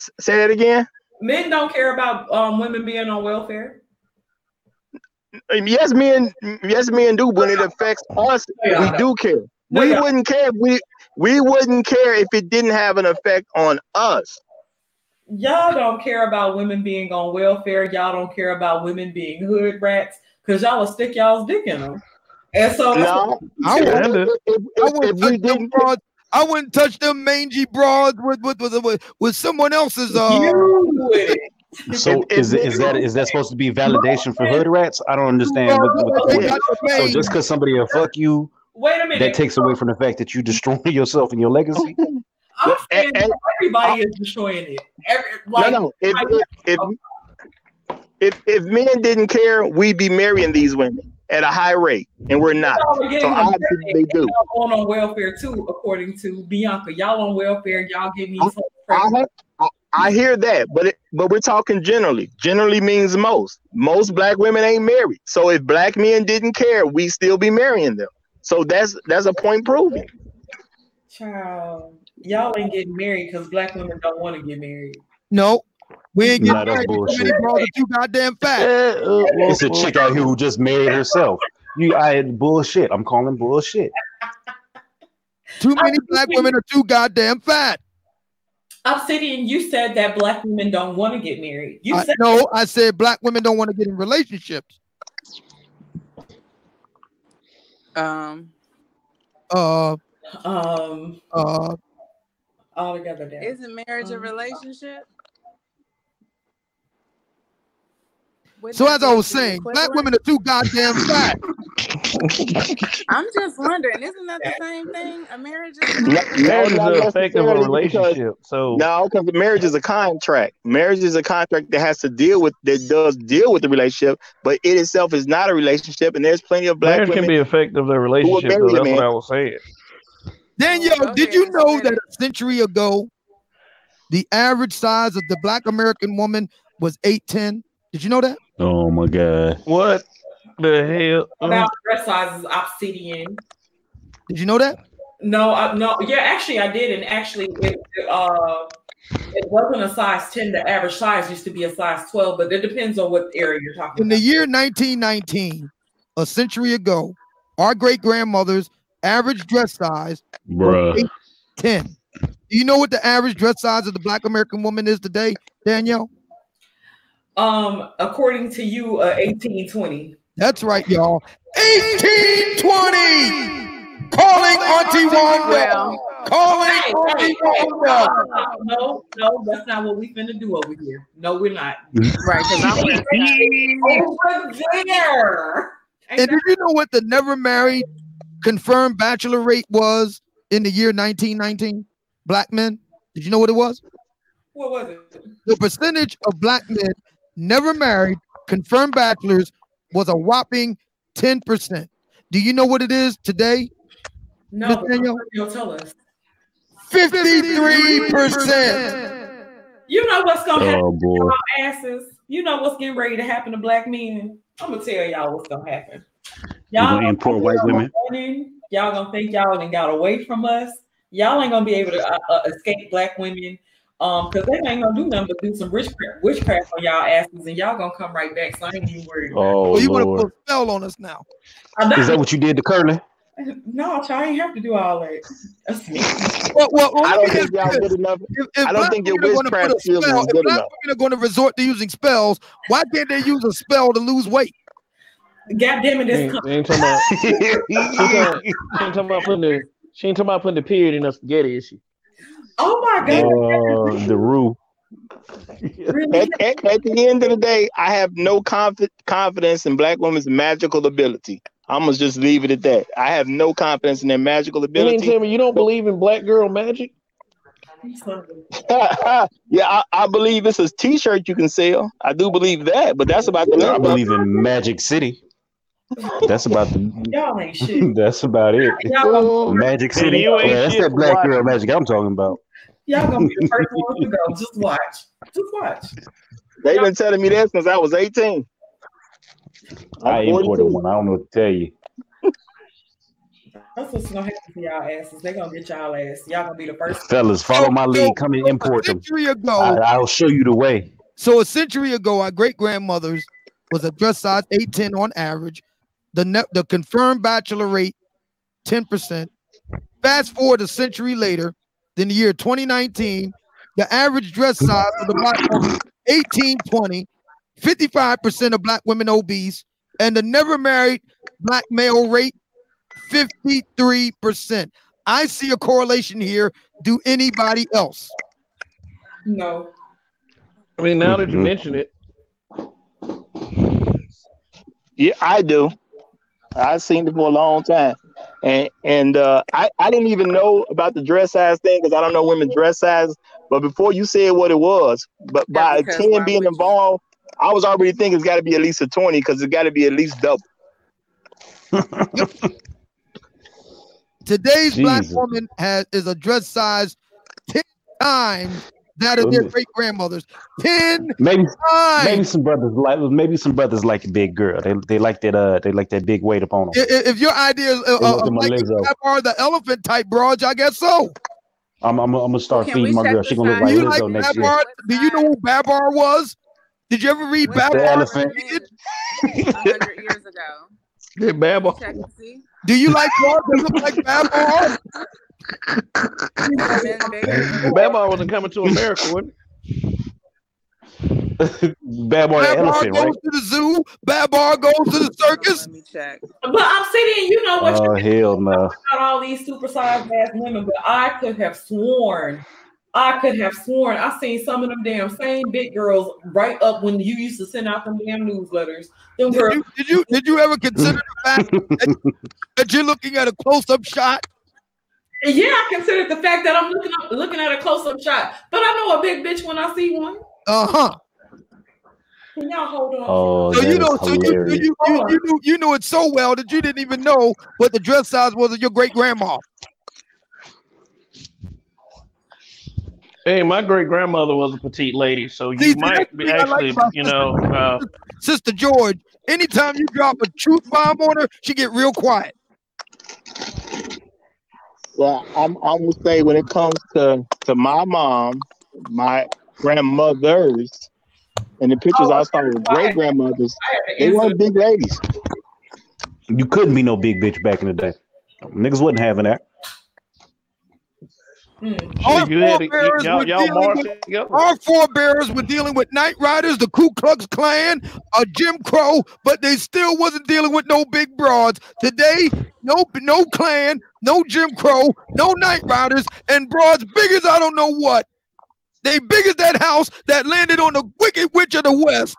S- Say that again. Men don't care about um, women being on welfare. Um, Yes, men. Yes, men do. When it affects us, Yeah. we do care. No, We yeah. wouldn't care. If we we wouldn't care if it didn't have an effect on us. Y'all don't care about women being on welfare. Y'all don't care about women being hood rats because y'all will stick y'all's dick in them. And so No, I wouldn't, if, if, I if, wouldn't we touch them didn't, broads. I wouldn't touch them mangy broads with with with, with, with someone else's. Uh. So If- is if it is that is that supposed to be validation for hood rats? I don't understand. What, what, they what- so just because somebody will fuck you, Wait a minute. that takes away from the fact that you destroy yourself and your legacy. I'm saying and- everybody is destroying it. Every, like, no, no. If, like- if if if men didn't care, we'd be marrying these women at a high rate, and we're not. are So obviously they do. Y'all on welfare too, according to Bianca. Y'all on welfare. Y'all these. hoes I. I, I hear that, but it, but we're talking generally. Generally means most. Most black women ain't married. So if black men didn't care, we still be marrying them. So that's that's a point proven. Child, y'all ain't getting married because black women don't want to get married. no, we ain't getting that's married. Too bullshit. many broads are too goddamn fat. It's a chick out here who just married herself. You, I bullshit. I'm calling bullshit. Too many black women are too goddamn fat. Obsidian, you said that black women don't want to get married. You I, said no, I said black women don't want to get in relationships. Um, Uh, um uh, all together down. isn't marriage a Um, relationship? Wouldn't so as I was the saying, black women are too goddamn fat. I'm just wondering, isn't that the same thing? A marriage is No, Marriage is not an effect of a relationship. So no, because marriage is a contract. Marriage is a contract that has to deal with that does deal with the relationship, but it itself is not a relationship. And there's plenty of black women. can women. be effective of the relationship. Though. That's what I was saying. Danielle, Go did you know that a century ago, the average size of the black American woman was 8'10? Did you know that? Oh my god. What the hell? Uh, About dress sizes, obsidian. Did you know that? No, I, no, yeah, actually, I did, and actually, it uh, it wasn't a size ten. The average size used to be a size twelve, but it depends on what area you're talking In the year 1919, a century ago, our great grandmother's average dress size Bruh. 10. Do you know what the average dress size of the black American woman is today, Danielle? Um, according to you, uh, eighteen twenty. That's right, y'all. 1820! Calling Auntie Wanda! Well, Calling Hey, Auntie hey, Wanda! no, no, that's not what we finna do over here. No, we're not. right, because I'm wearing over there. Ain't And did you know what the never married confirmed bachelor rate was in the year 1919? Black men? Did you know what it was? What was it? The percentage of black men never married confirmed bachelors was a whopping 10%. Do you know what it is today? No, Miss Danielle? you'll tell us. 53%. You know what's gonna oh, happen Oh to boy. y'all asses. You know what's getting ready to happen to black men. I'm gonna tell y'all what's gonna happen. You Y'all gonna import think white y'all women? running. Y'all gonna think y'all done got away from us. Y'all ain't gonna be able to uh, uh, escape black women. Um, because they ain't gonna do nothing but do some witchcraft, witchcraft on y'all asses, and y'all gonna come right back. So I ain't even worried. Oh Oh, you want to put a spell on us now? Is that what you did to Curly? no, y'all ain't have to do all that. Well, well, well, I don't think y'all good enough. If, if I don't think your women are gonna put witchcraft a skills spell, is if good black enough. women are going to resort to using spells, why can't they use a spell to lose weight? God damn it, this ain't, she ain't talking about. She ain't, talking, she ain't talking about putting the. She ain't talking about putting the period in her spaghetti, is she? Oh my god, Uh, the rule. really? At, at, at the end of the day, I have no confi- confidence in black women's magical ability. I'm gonna just leave it at that. I have no confidence in their magical ability. You mean ability. tell me you don't believe in black girl magic? yeah, I, I believe it's a T-shirt you can sell. I do believe that, but that's about the I believe in Magic City. That's about the. Y'all ain't shit. That's about it. Y'all gonna, Magic City. Oh, you ain't Yeah, that's shit that black girl magic I'm talking about. y'all gonna be the first ones to go. Just watch. Just watch. They've been telling me that since I was 18. I I'm imported one. I don't know what to tell you. That's what's gonna happen to y'all asses. They gonna get y'all ass. Y'all gonna be the first. Fellas, follow my lead. Come and so import a them. century ago, I, I'll show you the way. so a century ago, our great grandmothers was a dress size 810 on average. The net, the confirmed bachelor rate 10%. Fast forward a century later, in the year 2019, the average dress size of the black woman 1820, 55% of black women obese, and the never married black male rate 53%. I see a correlation here. Do anybody else? No. I mean, now that you Mhm. mention it, Yeah, I do. I've seen it for a long time. And and uh, I, I didn't even know about the dress size thing because I don't know women dress size. But before you said what it was, but Yeah, by because 10 being involved, I was already thinking it's got to be at least a 20 because it's got to be at least double. Today's black woman has is a dress size 10 times that of their great grandmothers. 10 Maybe times. maybe some brothers like maybe some brothers like a big girl. They they like that uh they like that big weight upon them. I- i- If your idea is uh, uh, like are the elephant type broads, I guess so. I'm I'm, I'm gonna start Can feeding my girl. the She gonna look Do like you size? like Lizzo next year. Do you know who Babar was? Did you ever read Babar? The elephant. Hundred years ago. yeah, Baba. Check and see. Do you like broads that look like Babar? Men bigger. Baba wasn't coming to America, wasn't Bad boy Babar elephant, goes right? to the zoo. Babar goes to the circus. Let me check. But I'm sitting. You know what? Oh you're hell no. about all these supersized ass women, but I could have sworn I could have sworn I seen some of them damn same big girls right up when you used to send out them damn newsletters. Them Did girls, you, did you did you ever consider the fact that, that you're looking at a close-up shot? Yeah, I considered the fact that I'm looking up, looking at a close up shot, but I know a big bitch when I see one. Uh-huh. Can y'all hold on? Oh, So that you know, so you, hilarious. you, you, you, knew, you knew it so well that you didn't even know what the dress size was of your great grandma. Hey, my great grandmother was a petite lady, so you See, might be the thing I like actually, you know, uh, Sister George, anytime you drop a truth bomb on her, she get real quiet. Well, I'm I'm gonna say when it comes to to my mom, my grandmothers, and the pictures I saw with great grandmothers, they weren't big ladies. You couldn't be no big bitch back in the day. Niggas wasn't having that. Hmm. Our shit, forebears, y'all, were y'all dealing with- Our forebears were dealing with Night Riders, the Ku Klux Klan, a Jim Crow, but they still wasn't dealing with no big broads. Today, no no Klan, no Jim Crow, no Night Riders, and broads big as I don't know what. They big as that house that landed on the Wicked Witch of the West.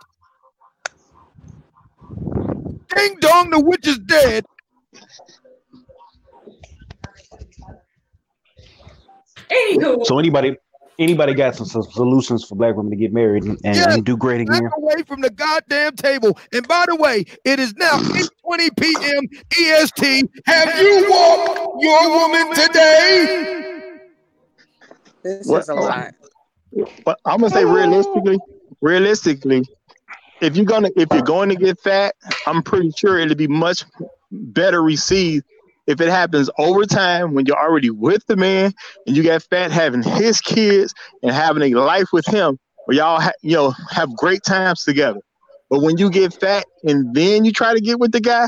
Ding dong, the witch is dead. Anywho, So anybody anybody got some, some solutions for black women to get married and, and, Yes. and do great Back again? away from the goddamn table. And by the way, it is now 8:20 p.m. EST. Have you walked your woman today? This What- is a lot. But I'm gonna say realistically, realistically, if you're gonna if you're going to get fat, I'm pretty sure it'll be much better received if it happens over time when you're already with the man and you got fat having his kids and having a life with him where y'all ha- you know have great times together. But when you get fat and then you try to get with the guy,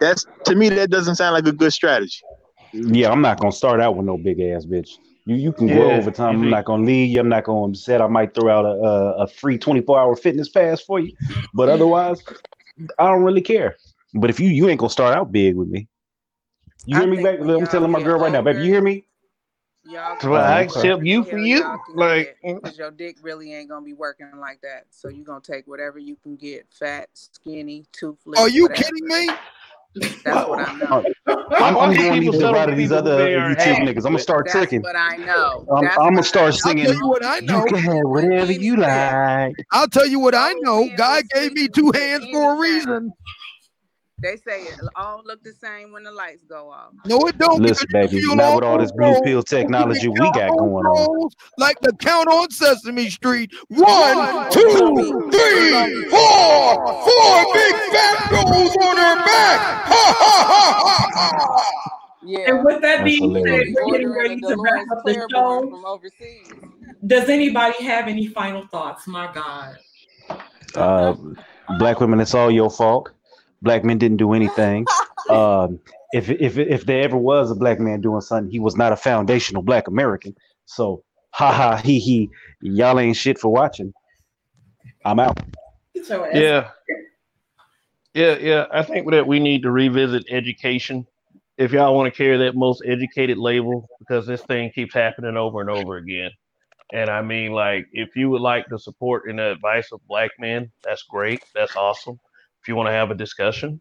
that's to me that doesn't sound like a good strategy. Yeah, I'm not gonna start out with no big ass bitch. You you can grow over time. I'm mhm. not gonna lead you. I'm not gonna set. I might throw out a, a, a free 24 hour fitness pass for you, but otherwise, I don't really care. But if you you ain't gonna start out big with me, you I hear me, think baby? when I'm telling my get girl right now, baby. You hear me? Y'all So I okay. accept you for you. Like, because your dick really ain't gonna be working like that. So you're gonna take whatever you can get, fat, skinny, toothless. Are you whatever. kidding me? That's what I know. I'm, Why I'm do doing people these settle divided for these people other they are YouTube happy niggas. I'm gonna with? start That's tricking. what I know. I'm, That's I'm what gonna I start I'll singing. tell you what I know. You know. can have whatever you like. I'll tell you what I know. God gave me two hands for a reason. They say it all look the same when the lights go off. No, it don't. Listen, because you baby, feel not with all this blue pill technology we got going on. Like the count on Sesame Street. One, two, three, four. Four big fat rolls on her back. Ha ha ha ha ha. Yeah. and with that being said, we're getting ready to wrap up the show. from overseas. Does anybody have any final thoughts? My God. Uh, black women, it's all your fault. Black men didn't do anything. Um, if if if there ever was a black man doing something, he was not a foundational black American. So, ha ha he he, y'all ain't shit for watching. I'm out. Get your ass- Yeah. Yeah, yeah. I think that we need to revisit education. If y'all want to carry that most educated label, because this thing keeps happening over and over again. And I mean, like, if you would like the support and the advice of black men, that's great. That's awesome. If you want to have a discussion,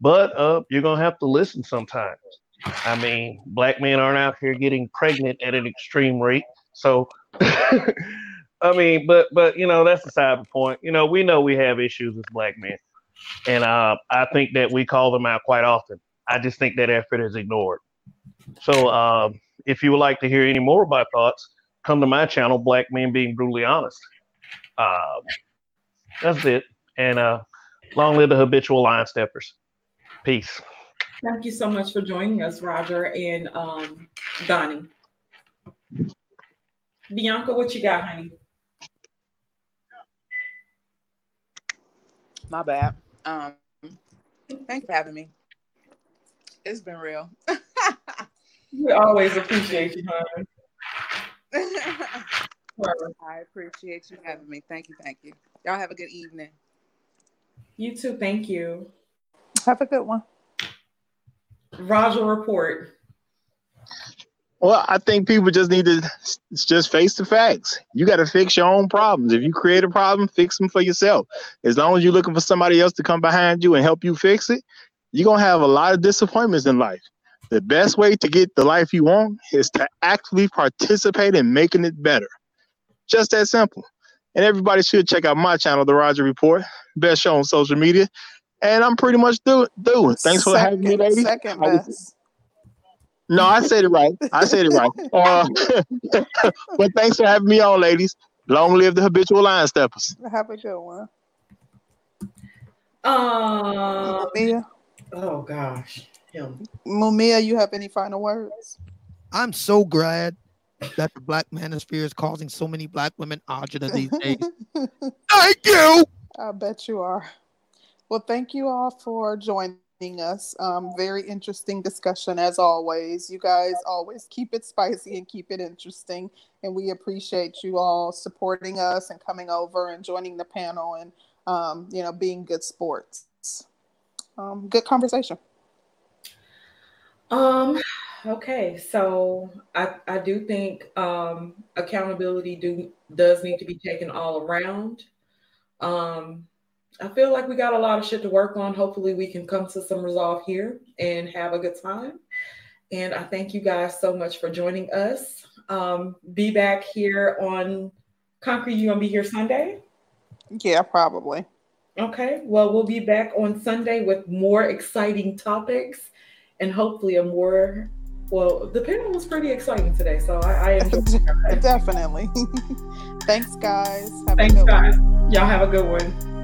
but uh, you're gonna have to listen sometimes. I mean, black men aren't out here getting pregnant at an extreme rate. So, I mean, but but you know, that's beside the point. You know, we know we have issues with black men, and uh, I think that we call them out quite often. I just think that effort is ignored. So, um, if you would like to hear any more of my thoughts, come to my channel, Black Men Being Brutally Honest. Um, that's it. And uh, long live the habitual line steppers. Peace. Thank you so much for joining us, Roger and um, Donnie. Bianca, what you got, honey? My bad. Um, thanks for having me. It's been real. We always appreciate you, honey. I appreciate you having me. Thank you. Thank you. Y'all have a good evening. You too. Thank you. Have a good one. Roger, report. Well, I think people just need to just face the facts. You got to fix your own problems. If you create a problem, fix them for yourself. As long as you're looking for somebody else to come behind you and help you fix it, you're going to have a lot of disappointments in life. The best way to get the life you want is to actively participate in making it better. Just that simple. And everybody should check out my channel, The Roger Report, best show on social media. And I'm pretty much do- doing. Do Thanks for having me, lady. Second best. No, I said it right. I said it right. Uh, but thanks for having me on, ladies. Long live the habitual line steppers. Have a good one. Um, Mumia, oh gosh. Him. Mumia, you have any final words? I'm so glad that the black manosphere is causing so many black women agita these days. Thank you. I bet you are. Well, thank you all for joining us. Um, very interesting discussion as always. You guys always keep it spicy and keep it interesting. And we appreciate you all supporting us and coming over and joining the panel and, um, you know, being good sports. Um, good conversation. Um, okay, so I, I do think um, accountability do does need to be taken all around. Um, I feel like we got a lot of shit to work on. Hopefully, we can come to some resolve here and have a good time. And I thank you guys so much for joining us. Um, be back here on Concrete. You gonna be here Sunday? Yeah, probably. Okay. Well, we'll be back on Sunday with more exciting topics and hopefully a more well. The panel was pretty exciting today, so I, I enjoyed it. Definitely. Thanks, guys. Have a Thanks, good one. guys. Y'all have a good one.